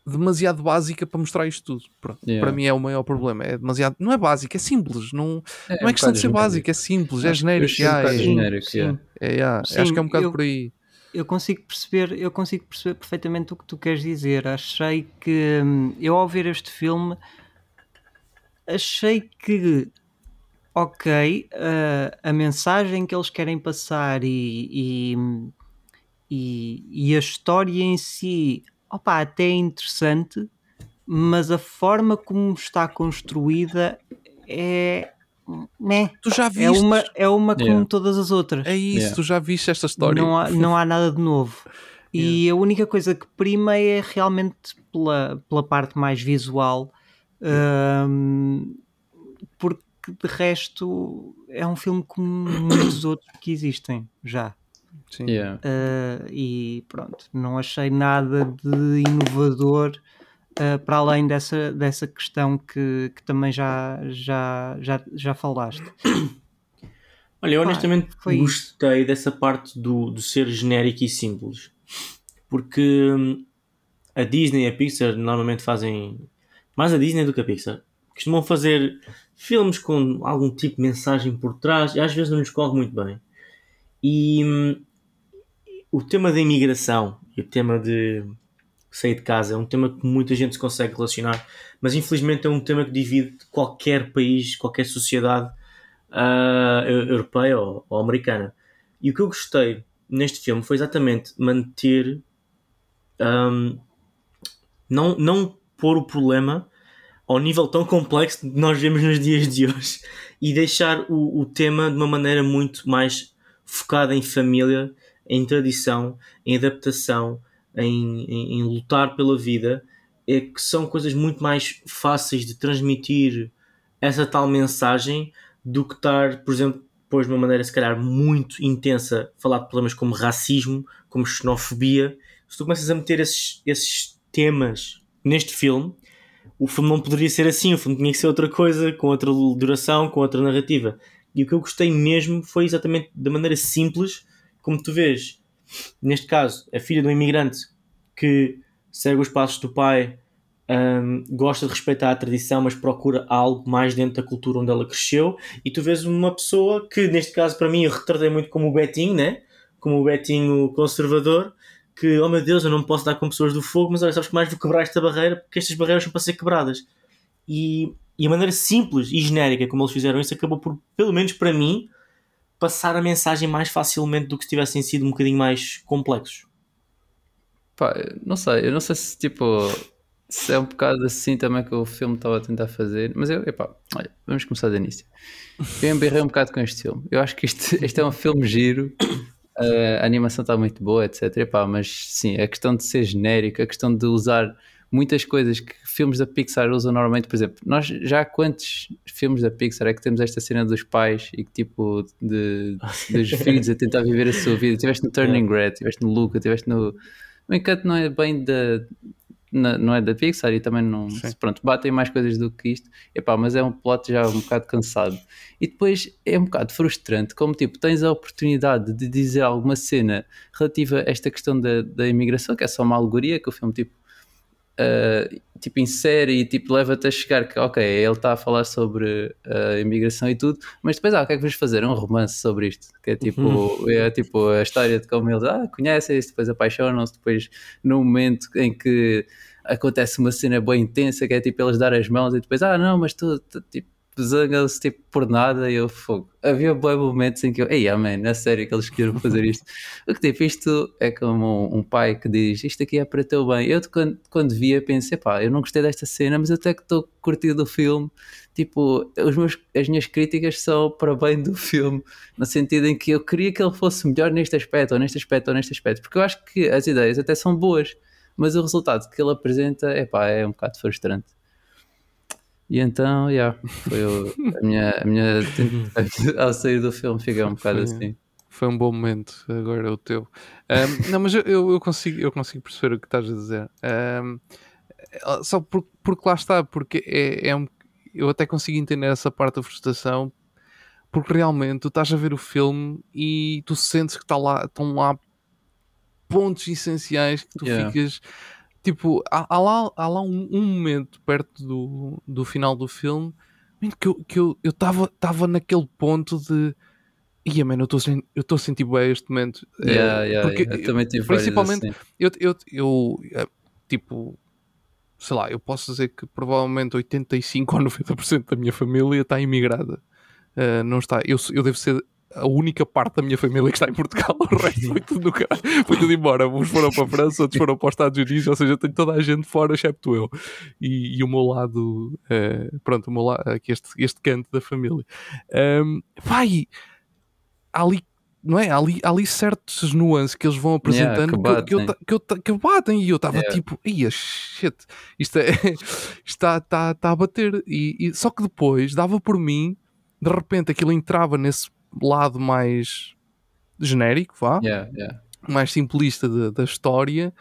demasiado básica para mostrar isto tudo. Pronto, yeah. Para mim é o maior problema. É demasiado. Não é básico, é simples. Não é, não é questão de ser básico, é simples, é genérico. Yeah, é, genérico yeah. é, yeah. Sim, acho que é um bocado eu, por aí eu consigo perceber, eu consigo perceber perfeitamente o que tu queres dizer. Achei que hum, eu ao ver este filme achei que ok, uh, a mensagem que eles querem passar e, e, e, e a história em si, opa, até é interessante, mas a forma como está construída é. Né? Tu já viste? É uma, é uma como Yeah. todas as outras. É isso, Yeah. tu já viste esta história. Não há, não há nada de novo. E a única coisa que prima é realmente pela, pela parte mais visual, hum, porque de resto é um filme como muitos outros que existem já. Sim. Yeah. Uh, e pronto, não achei nada de inovador uh, para além dessa, dessa questão que, que também já, já, já, já falaste. Olha, eu honestamente isso. gostei dessa parte do, do ser genérico e simples. Porque hum, a Disney e a Pixar normalmente fazem. Mais a Disney do que a Pixar. Costumam fazer filmes com algum tipo de mensagem por trás e às vezes não nos corre muito bem. E hum, o tema da imigração e o tema de sair de casa é um tema que muita gente se consegue relacionar, mas infelizmente é um tema que divide qualquer país, qualquer sociedade ah, eu- europeia ou, ou americana. E o que eu gostei neste filme foi exatamente manter. ahm, não, não pôr o problema ao nível tão complexo que nós vemos nos dias de hoje e deixar o, o tema de uma maneira muito mais focada em família, em tradição, em adaptação, em, em, em lutar pela vida, é que são coisas muito mais fáceis de transmitir essa tal mensagem do que estar, por exemplo, depois de uma maneira se calhar muito intensa, falar de problemas como racismo, como xenofobia. Se tu começas a meter esses, esses temas neste filme, o filme não poderia ser assim, o filme tinha que ser outra coisa, com outra duração, com outra narrativa. E o que eu gostei mesmo foi exatamente da maneira simples como tu vês, neste caso, a filha de um imigrante que segue os passos do pai, hum, gosta de respeitar a tradição, mas procura algo mais dentro da cultura onde ela cresceu. E tu vês uma pessoa que, neste caso, para mim, eu retratei muito como o Betinho, né? Como o Betinho conservador, que, oh meu Deus, eu não posso dar com pessoas do fogo, mas olha, sabes que mais vou quebrar esta barreira porque estas barreiras são para ser quebradas. E, e a maneira simples e genérica como eles fizeram isso acabou por, pelo menos para mim, passar a mensagem mais facilmente do que se tivessem sido um bocadinho mais complexos. Pá, não sei, eu não sei se tipo se é um bocado assim também que o filme estava a tentar fazer, mas eu, epá, olha, vamos começar do início. Eu emberrei um bocado com este filme. Eu acho que isto, este é um filme giro, eh, a animação está muito boa, etc. Epá, mas sim, a questão de ser genérico, a questão de usar muitas coisas que filmes da Pixar usam normalmente, por exemplo, nós já há quantos filmes da Pixar é que temos esta cena dos pais e que tipo de, dos filhos a tentar viver a sua vida? Tiveste no Turning Red, tiveste no Luca, tiveste no. O encanto não é bem da. Não é da Pixar e também não. Sim. Pronto, batem mais coisas do que isto. Epá, mas é um plot já um bocado cansado. E depois é um bocado frustrante, como tipo, tens a oportunidade de dizer alguma cena relativa a esta questão da, da imigração, que é só uma alegoria, que o filme tipo. Uh, tipo insere e tipo leva-te a chegar que ok, ele está a falar sobre a imigração e tudo, mas depois ah, o que é que vamos fazer? Um romance sobre isto, que é tipo, é tipo a história de como eles ah, conhecem-se, depois apaixonam-se, depois no momento em que acontece uma cena bem intensa que é tipo eles dar as mãos e depois ah não, mas tu, tu, tipo zangam-se tipo por nada e eu fogo. Havia bons momentos em que eu, ei, man, é sério que eles queriam fazer isto. o que tipo, isto é como um, um pai que diz isto aqui é para teu bem. Eu quando, quando via pensei, pá, eu não gostei desta cena, mas até que estou curtindo o filme. Tipo, os meus, as minhas críticas são para bem do filme, no sentido em que eu queria que ele fosse melhor neste aspecto, ou neste aspecto, ou neste aspecto, porque eu acho que as ideias até são boas, mas o resultado que ele apresenta epá, é um bocado frustrante. E então, yeah, foi o- a minha, a minha ao sair do filme fiquei um bocado Foi- assim. Foi um bom momento, agora é o teu. Ahm, não, mas eu, eu, consigo, eu consigo perceber o que estás a dizer. É, só por, porque lá está, porque é, é um, eu até consigo entender essa parte da frustração, porque realmente tu estás a ver o filme e tu sentes que está lá, estão lá pontos essenciais que tu Yeah. ficas. Tipo, há, há lá, há lá um, um momento perto do, do final do filme que eu que eu estava tava naquele ponto de Ia, mano, eu estou eu a sentir bem este momento. Eh, Yeah, yeah, porque yeah. Eu também tive principalmente assim. eu, eu, eu, eh, tipo, sei lá, eu posso dizer que provavelmente 85 ou 90% da minha família está imigrada. Uh, não está. Eu, eu devo ser a única parte da minha família que está em Portugal, o resto foi tudo no caralho. Foi tudo embora. Uns foram para a França, outros foram para os Estados Unidos, ou seja, tenho toda a gente fora, excepto eu. E, e o meu lado, uh, pronto, o meu lado, aqui este, este canto da família. Um, vai, há ali não é? Há ali, há ali certas nuances que eles vão apresentando yeah, que, que, eu, que, eu, que, eu, batem e eu estava yeah. tipo, ia shit, isto, é, está, está, está a bater. E, e, só que depois dava por mim, de repente aquilo entrava nesse lado mais genérico, vá, yeah, mais simplista de, da história,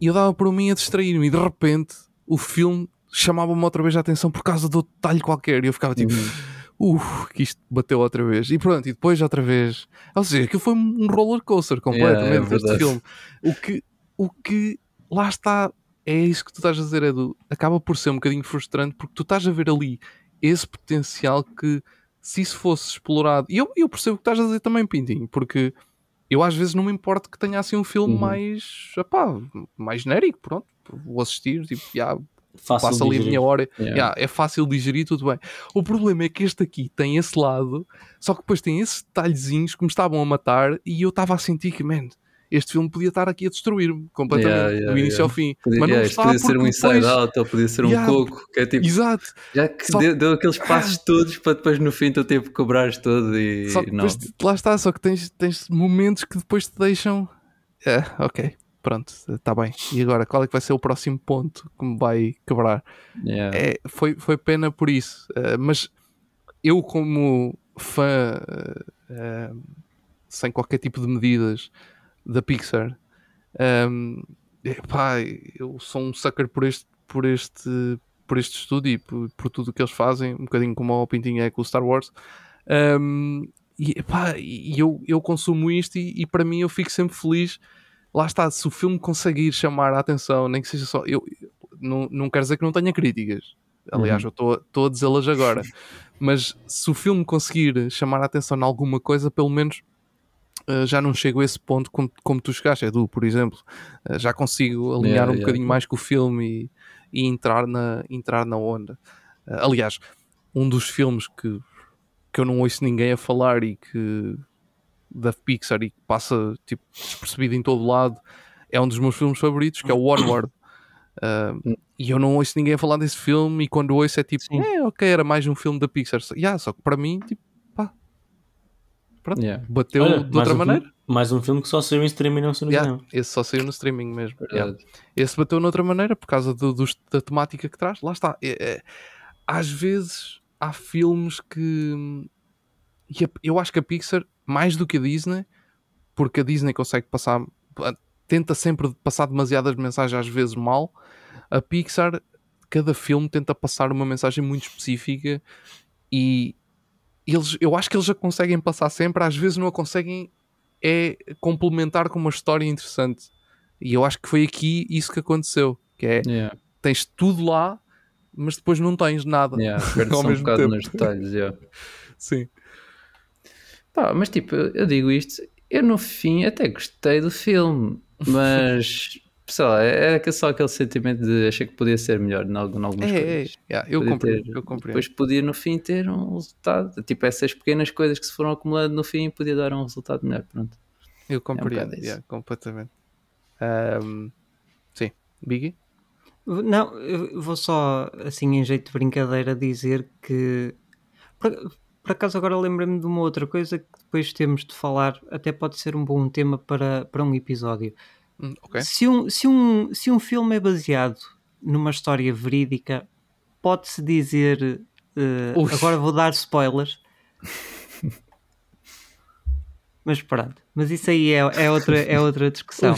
e eu dava por mim a distrair-me, e de repente o filme chamava-me outra vez a atenção por causa do detalhe qualquer, e eu ficava tipo. Uhum uh, que isto bateu outra vez. E pronto, e depois outra vez. Ou seja, aquilo foi um roller coaster completamente yeah, é este filme. O que, o que lá está, é isso que tu estás a dizer, Edu. Acaba por ser um bocadinho frustrante porque tu estás a ver ali esse potencial que, se isso fosse explorado, e eu, eu percebo o que estás a dizer também, Pintinho, porque eu às vezes não me importo que tenha assim um filme uhum. mais, apá, mais genérico, pronto, vou assistir, tipo, já, Fácil passa ali a minha hora, yeah. Yeah, é fácil de digerir, tudo bem. O problema é que este aqui tem esse lado, só que depois tem esses detalhezinhos que me estavam a matar e eu estava a sentir que, man, este filme podia estar aqui a destruir-me completamente, yeah, yeah, do início yeah. ao fim. Podia, mas não está podia ser um inside depois... out ou podia ser um coco, que é tipo. Exato. Já que só... deu, deu, aqueles passos todos para depois no fim tu tempo cobrares todo e. Só depois, lá está, só que tens, tens momentos que depois te deixam. É, ok pronto, está bem. E agora, qual é que vai ser o próximo ponto que me vai quebrar? Yeah. É, foi, foi pena por isso. Uh, mas eu, como fã, uh, uh, sem qualquer tipo de medidas da Pixar, um, pá, eu sou um sucker por este, por este, por este estudo e por, por tudo o que eles fazem, um bocadinho como o Pintinho é com o Star Wars. Um, e, pá, e eu, eu consumo isto e, e para mim eu fico sempre feliz lá está, se o filme conseguir chamar a atenção, nem que seja só. Eu, não, não quero dizer que não tenha críticas. Aliás, uhum. eu estou a dizê-las agora. Mas se o filme conseguir chamar a atenção em alguma coisa, pelo menos já não chego a esse ponto como, como tu chegaste, Edu, por exemplo. Uh, já consigo alinhar yeah, um yeah. bocadinho mais com o filme e, e entrar, na, entrar na onda. Uh, aliás, um dos filmes que, que eu não ouço ninguém a falar e que da Pixar e que passa tipo, despercebido em todo lado, é um dos meus filmes favoritos, que é o Onward. Uh, e eu não ouço ninguém a falar desse filme, e quando ouço é tipo, é ok, era mais um filme da Pixar. Yeah, só que para mim, tipo, pronto, yeah. bateu Olha, de outra um maneira. Filme, mais um filme que só saiu em streaming, não saiu no yeah, Esse só saiu no streaming mesmo. Yeah. Esse bateu de outra maneira por causa do, do, da temática que traz. Lá está. É, é, às vezes há filmes que. Eu acho que a Pixar mais do que a Disney, porque a Disney consegue passar, tenta sempre passar demasiadas mensagens, às vezes mal. A Pixar, cada filme tenta passar uma mensagem muito específica e eles, eu acho que eles já conseguem passar sempre, às vezes não a conseguem é complementar com uma história interessante. E eu acho que foi aqui isso que aconteceu, que é yeah. tens tudo lá, mas depois não tens nada. Yeah, ao mesmo um tempo. nos detalhes, yeah. Sim. Pá, mas tipo, eu digo isto, eu no fim até gostei do filme, mas sei lá, é, é só aquele sentimento de achei que podia ser melhor em, algumas é, coisas. É, é. eu, compreendo, ter, eu compreendo. Depois podia no fim ter um resultado, tipo essas pequenas coisas que se foram acumulando no fim podia dar um resultado melhor, pronto. Eu compreendo, é um yeah, completamente. Um, sim, Biggie? Não, eu vou só, assim, em jeito de brincadeira, dizer que por acaso agora lembrei-me de uma outra coisa que depois temos de falar, até pode ser um bom tema para, para um episódio. Hum, okay. se, um, se, um, se um filme é baseado numa história verídica, pode-se dizer. Uh, agora vou dar spoilers. mas pronto, mas isso aí é, é, outra, é outra discussão.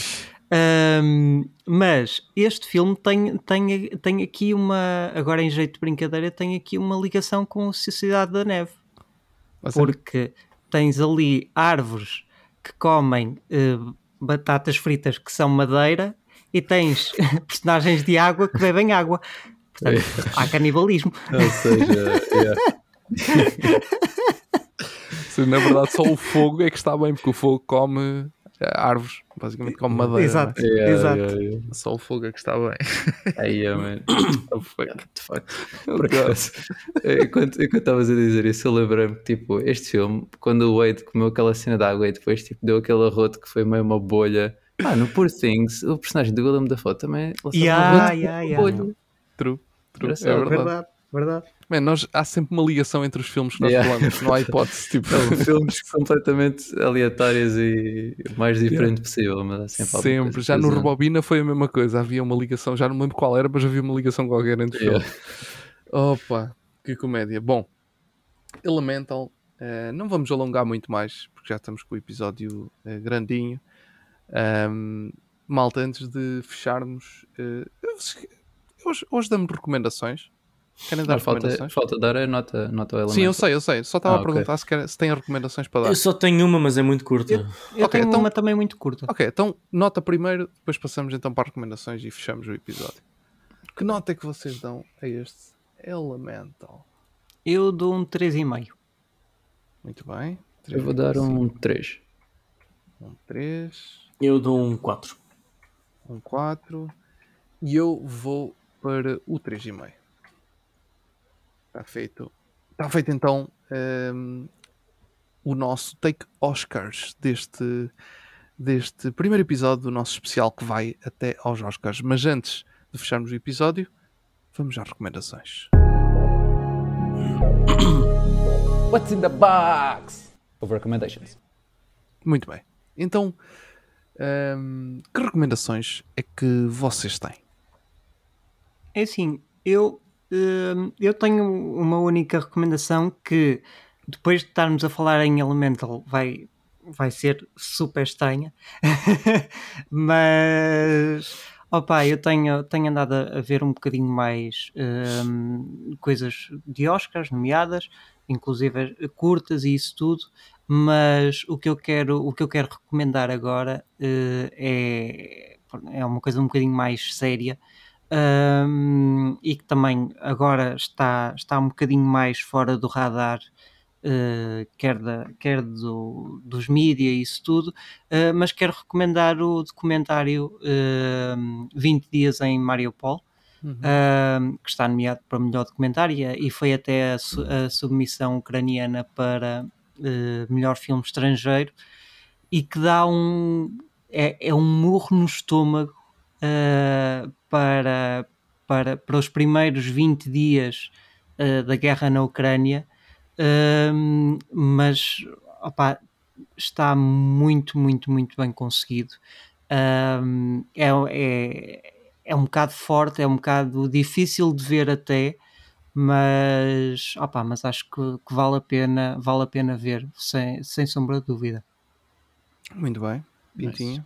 Um, mas este filme tem, tem, tem aqui uma, agora em jeito de brincadeira, tem aqui uma ligação com a Sociedade da Neve porque tens ali árvores que comem uh, batatas fritas que são madeira e tens personagens de água que bebem água. Portanto, é. há canibalismo. Ou seja, yeah. Na verdade, só o fogo é que está bem, porque o fogo come árvores, basicamente como madeira. Exato, não Yeah, exato. yeah, yeah. é? Só o fogo é que está bem. Aí, yeah, man. Oh, fuck. De facto. Por acaso, enquanto estavas a dizer isso, eu lembrei-me que, tipo, este filme, quando o Wade comeu aquela cena de água e depois, tipo, deu aquele arroto que foi meio uma bolha. Ah, no Poor Things, o personagem do Willem Dafoe também lançava Yeah, um arroto yeah, com yeah. bolha. True, true. É verdade. Verdade, verdade. Man, nós, há sempre uma ligação entre os filmes que nós Yeah. falamos, não há hipótese. Tipo, São filmes completamente aleatórios e o mais diferente possível, mas sempre, sempre. Já no presente. Rebobina foi a mesma coisa. Havia uma ligação, já não me lembro qual era, mas havia uma ligação qualquer entre os Yeah. filmes. Opa, que comédia. Bom, Elemental, eh, não vamos alongar muito mais, porque já estamos com o episódio eh, grandinho. Ahm, malta, antes de fecharmos, eu- hoje, hoje damos recomendações. Querem dar Mas falta, recomendações? falta dar a nota, nota ao elemento. Sim, eu sei, eu sei. Só estava Ah, a perguntar se, quer, se têm recomendações para dar. Eu só tenho uma, mas é muito curta. Eu Ok, tenho então- uma também muito curta. Ok, então nota primeiro, depois passamos então para as recomendações e fechamos o episódio. Que nota é que vocês dão a este Elemental? Eu dou um 3,5. Muito bem. Eu vou dar um 3. Um 3, Eu dou um 4. um 4 e eu vou para o 3,5. Está feito. Está feito então hum, o nosso Take Oscars deste, deste primeiro episódio do nosso especial que vai até aos Oscars. Mas antes de fecharmos o episódio, vamos às recomendações. What's in the box? Of recommendations. Muito bem. Então, hum, que recomendações é que vocês têm? É assim, eu, eu tenho uma única recomendação que depois de estarmos a falar em Elemental vai, vai ser super estranha. Mas opa, eu tenho, tenho andado a, ver um bocadinho mais hum, coisas de Oscars, nomeadas, inclusive eh, curtas e isso tudo. Mas o que eu quero, o que eu quero recomendar agora eh, é, é uma coisa um bocadinho mais séria um, e que também agora está, está um bocadinho mais fora do radar, uh, quer, da, quer do, dos mídias e isso tudo, uh, mas quero recomendar o documentário uh, 20 Dias em Mariupol. Um, que está nomeado para melhor documentário e foi até a, su- a submissão ucraniana para uh, melhor filme estrangeiro e que dá um é, é um murro no estômago uh, para, para, para os primeiros 20 dias uh, da guerra na Ucrânia, um, mas opá, está muito, muito, muito bem conseguido. Um, é, é, é um bocado forte, é um bocado difícil de ver até, mas, opá, mas acho que, que vale, a pena, vale a pena ver, sem, sem sombra de dúvida. Muito bem. Pintinho.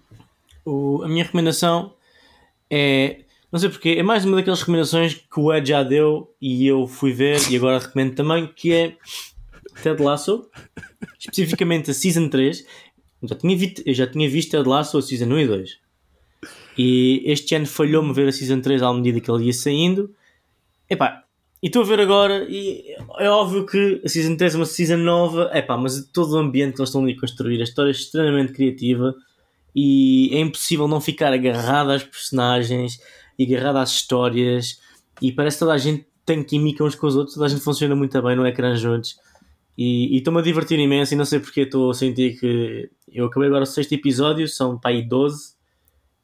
O- a minha recomendação é. Não sei porquê, é mais uma daquelas recomendações que o Ed já deu e eu fui ver e agora recomendo também, que é Ted Lasso, especificamente a Season 3. Eu já tinha, vi- eu já tinha visto Ted Lasso a Season 1 e 2. E este ano falhou-me ver a Season 3 à medida que ele ia saindo. Epá, e estou a ver agora e é óbvio que a Season 3 é uma Season nova, epá, mas todo o ambiente que eles estão ali a construir, a história é extremamente criativa e é impossível não ficar agarrado às personagens e agarrado às histórias e parece que toda a gente tem química uns com os outros, toda a gente funciona muito bem no ecrã juntos e estou-me a divertir imenso e não sei porque estou a sentir que eu acabei agora o sexto episódio, são para aí 12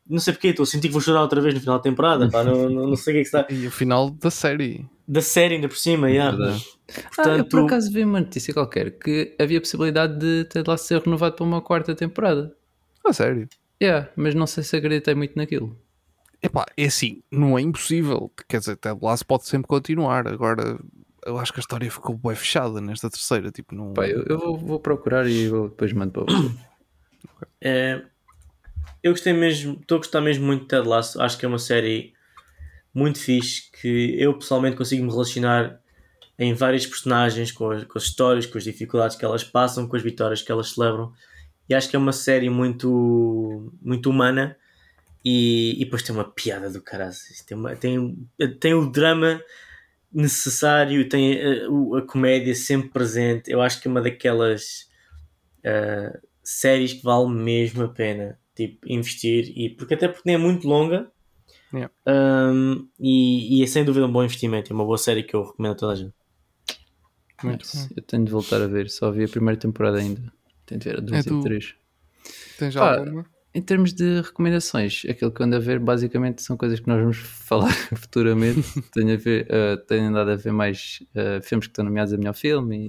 não sei porque estou a sentir que vou chorar outra vez no final da temporada pá, não, não, não sei o que é que está E o final da série. da série ainda por cima yeah. Verdade. Ah, eu portanto por acaso vi uma notícia qualquer que havia possibilidade de Ted Lasso ser renovado para uma quarta temporada. A sério. Yeah, mas não sei se acreditei muito naquilo. Epá, é assim, não é impossível. Quer dizer, Ted Lasso pode sempre continuar. Agora, eu acho que a história ficou bem fechada nesta terceira. Tipo, não... Pá, eu, eu vou, vou procurar e vou- depois mando para você. É, eu gostei mesmo, estou a gostar mesmo muito de Ted Lasso. Acho que é uma série muito fixe que eu pessoalmente consigo me relacionar em várias personagens, com as, com as histórias, com as dificuldades que elas passam, com as vitórias que elas celebram. E acho que é uma série muito, muito humana e, e depois tem uma piada do caralho. Tem, uma- tem, tem o drama necessário, tem a, o- a comédia sempre presente. Eu acho que é uma daquelas ah, séries que vale mesmo a pena tipo, investir, e, porque até porque nem é muito longa Yeah. um, e, e é sem dúvida um bom investimento, é uma boa série que eu recomendo a toda a gente. Muito Nice. Eu tenho de voltar a ver, só vi a primeira temporada ainda. Tenho de ver a 2 É 3. Tens já Pá, alguma? Em termos de recomendações, aquilo que ando a ver basicamente são coisas que nós vamos falar futuramente. tenho, a ver, eh, tenho andado a ver mais eh, filmes que estão nomeados a melhor filme e,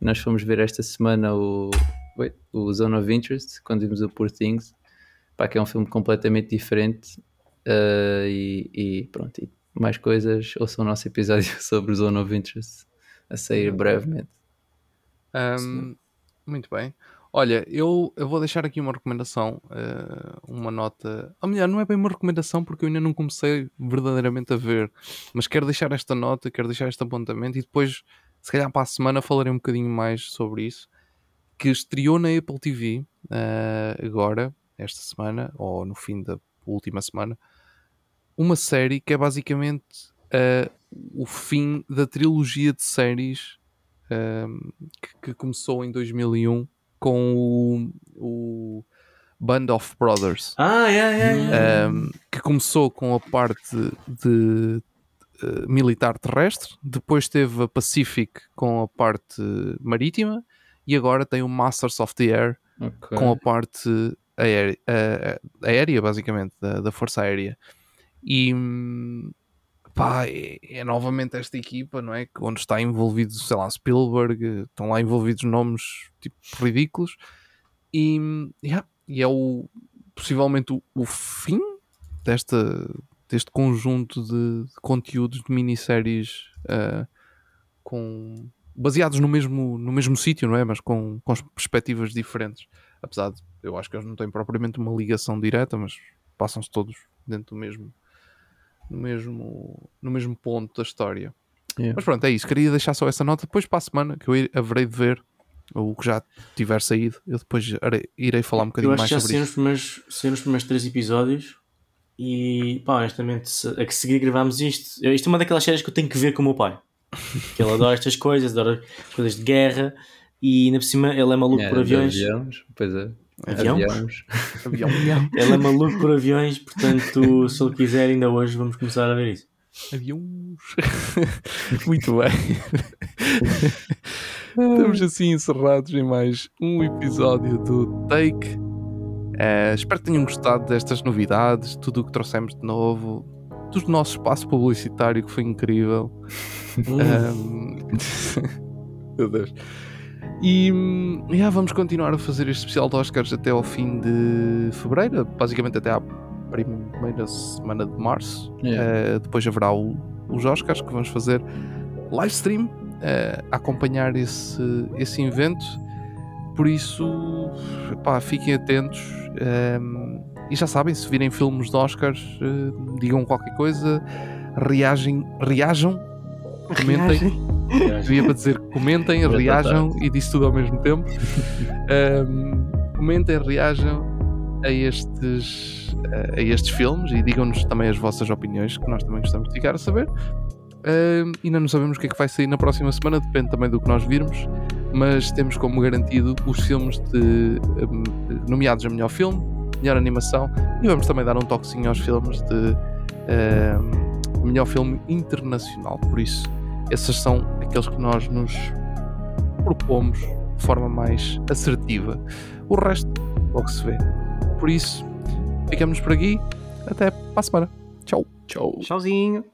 e nós fomos ver esta semana o, wait, o Zone of Interest, quando vimos o Poor Things, pá, que é um filme completamente diferente eh, e, e pronto, e mais coisas, ouçam o nosso episódio sobre o Zone of Interest a sair brevemente. Ahm, muito bem. Olha, eu, eu vou deixar aqui uma recomendação, eh, uma nota. Ou melhor, não é bem uma recomendação porque eu ainda não comecei verdadeiramente a ver, mas quero deixar esta nota, quero deixar este apontamento e depois, se calhar para a semana, falarei um bocadinho mais sobre isso. Que estreou na Apple TV eh, agora, esta semana, ou no fim da última semana, uma série que é basicamente eh, o fim da trilogia de séries um, que, que começou em 2001 com o, o Band of Brothers, Ah, é, é, um, que começou com a parte de uh, militar terrestre, depois teve a Pacific com a parte marítima e agora tem o Masters of the Air Ok. com a parte aérea, a- a- aérea basicamente, da, da Força Aérea. E hum, pá, é, é novamente esta equipa, não é? Onde está envolvido, sei lá, Spielberg, estão lá envolvidos nomes tipo ridículos. E, yeah, e é o, possivelmente o, o fim desta, deste conjunto de, de conteúdos de minisséries ah, com, baseados no mesmo, no mesmo sítio, não é? Mas com, com perspectivas diferentes. Apesar de eu acho que eles não têm propriamente uma ligação direta, mas passam-se todos dentro do mesmo, no mesmo, no mesmo ponto da história. Yeah. Mas pronto, é isso. Queria deixar só essa nota. Depois para a semana que eu ir- haverei de ver o que já tiver saído, eu depois irei falar um Eu bocadinho acho mais que já sobre isso. os, primeiros, saíram os primeiros três episódios e pá, honestamente, a que seguir gravámos isto. eu- Isto é uma daquelas séries que eu tenho que ver com o meu pai. Que ele adora estas coisas, adora coisas de guerra e ainda por cima ele é maluco É, por aviões. aviões, Pois é. Aviões? Aviões. Avião. Ele é maluco por aviões, portanto, se ele quiser, ainda hoje vamos começar a ver isso. Aviões. Muito bem. Estamos assim encerrados em mais um episódio do Take. Eh, espero que tenham gostado destas novidades, tudo o que trouxemos de novo, do nosso espaço publicitário que foi incrível. Ahm, Meu Deus. E hum, yeah, vamos continuar a fazer este especial de Oscars até ao fim de fevereiro, basicamente até à primeira semana de março. Yeah. Uh, depois haverá o- os Oscars que vamos fazer live stream uh, a acompanhar esse, esse evento. Por isso, pá, fiquem atentos. um, e já sabem, se virem filmes de Oscars, uh, digam qualquer coisa, reagem, reajam, comentem. Reagem. Devia para dizer comentem, reajam e disse tudo ao mesmo tempo. Um, comentem, reajam a estes, a estes filmes e digam-nos também as vossas opiniões, que nós também gostamos de ficar a saber. Um, ainda não sabemos o que é que vai sair na próxima semana, depende também do que nós virmos, mas temos como garantido os filmes de, um, nomeados a melhor filme, melhor animação e vamos também dar um toquezinho aos filmes de um, melhor filme internacional. Por isso, esses são aqueles que nós nos propomos de forma mais assertiva. O resto, logo se vê. Por isso, ficamos por aqui. Até para a semana. Tchau. Tchau. Tchauzinho.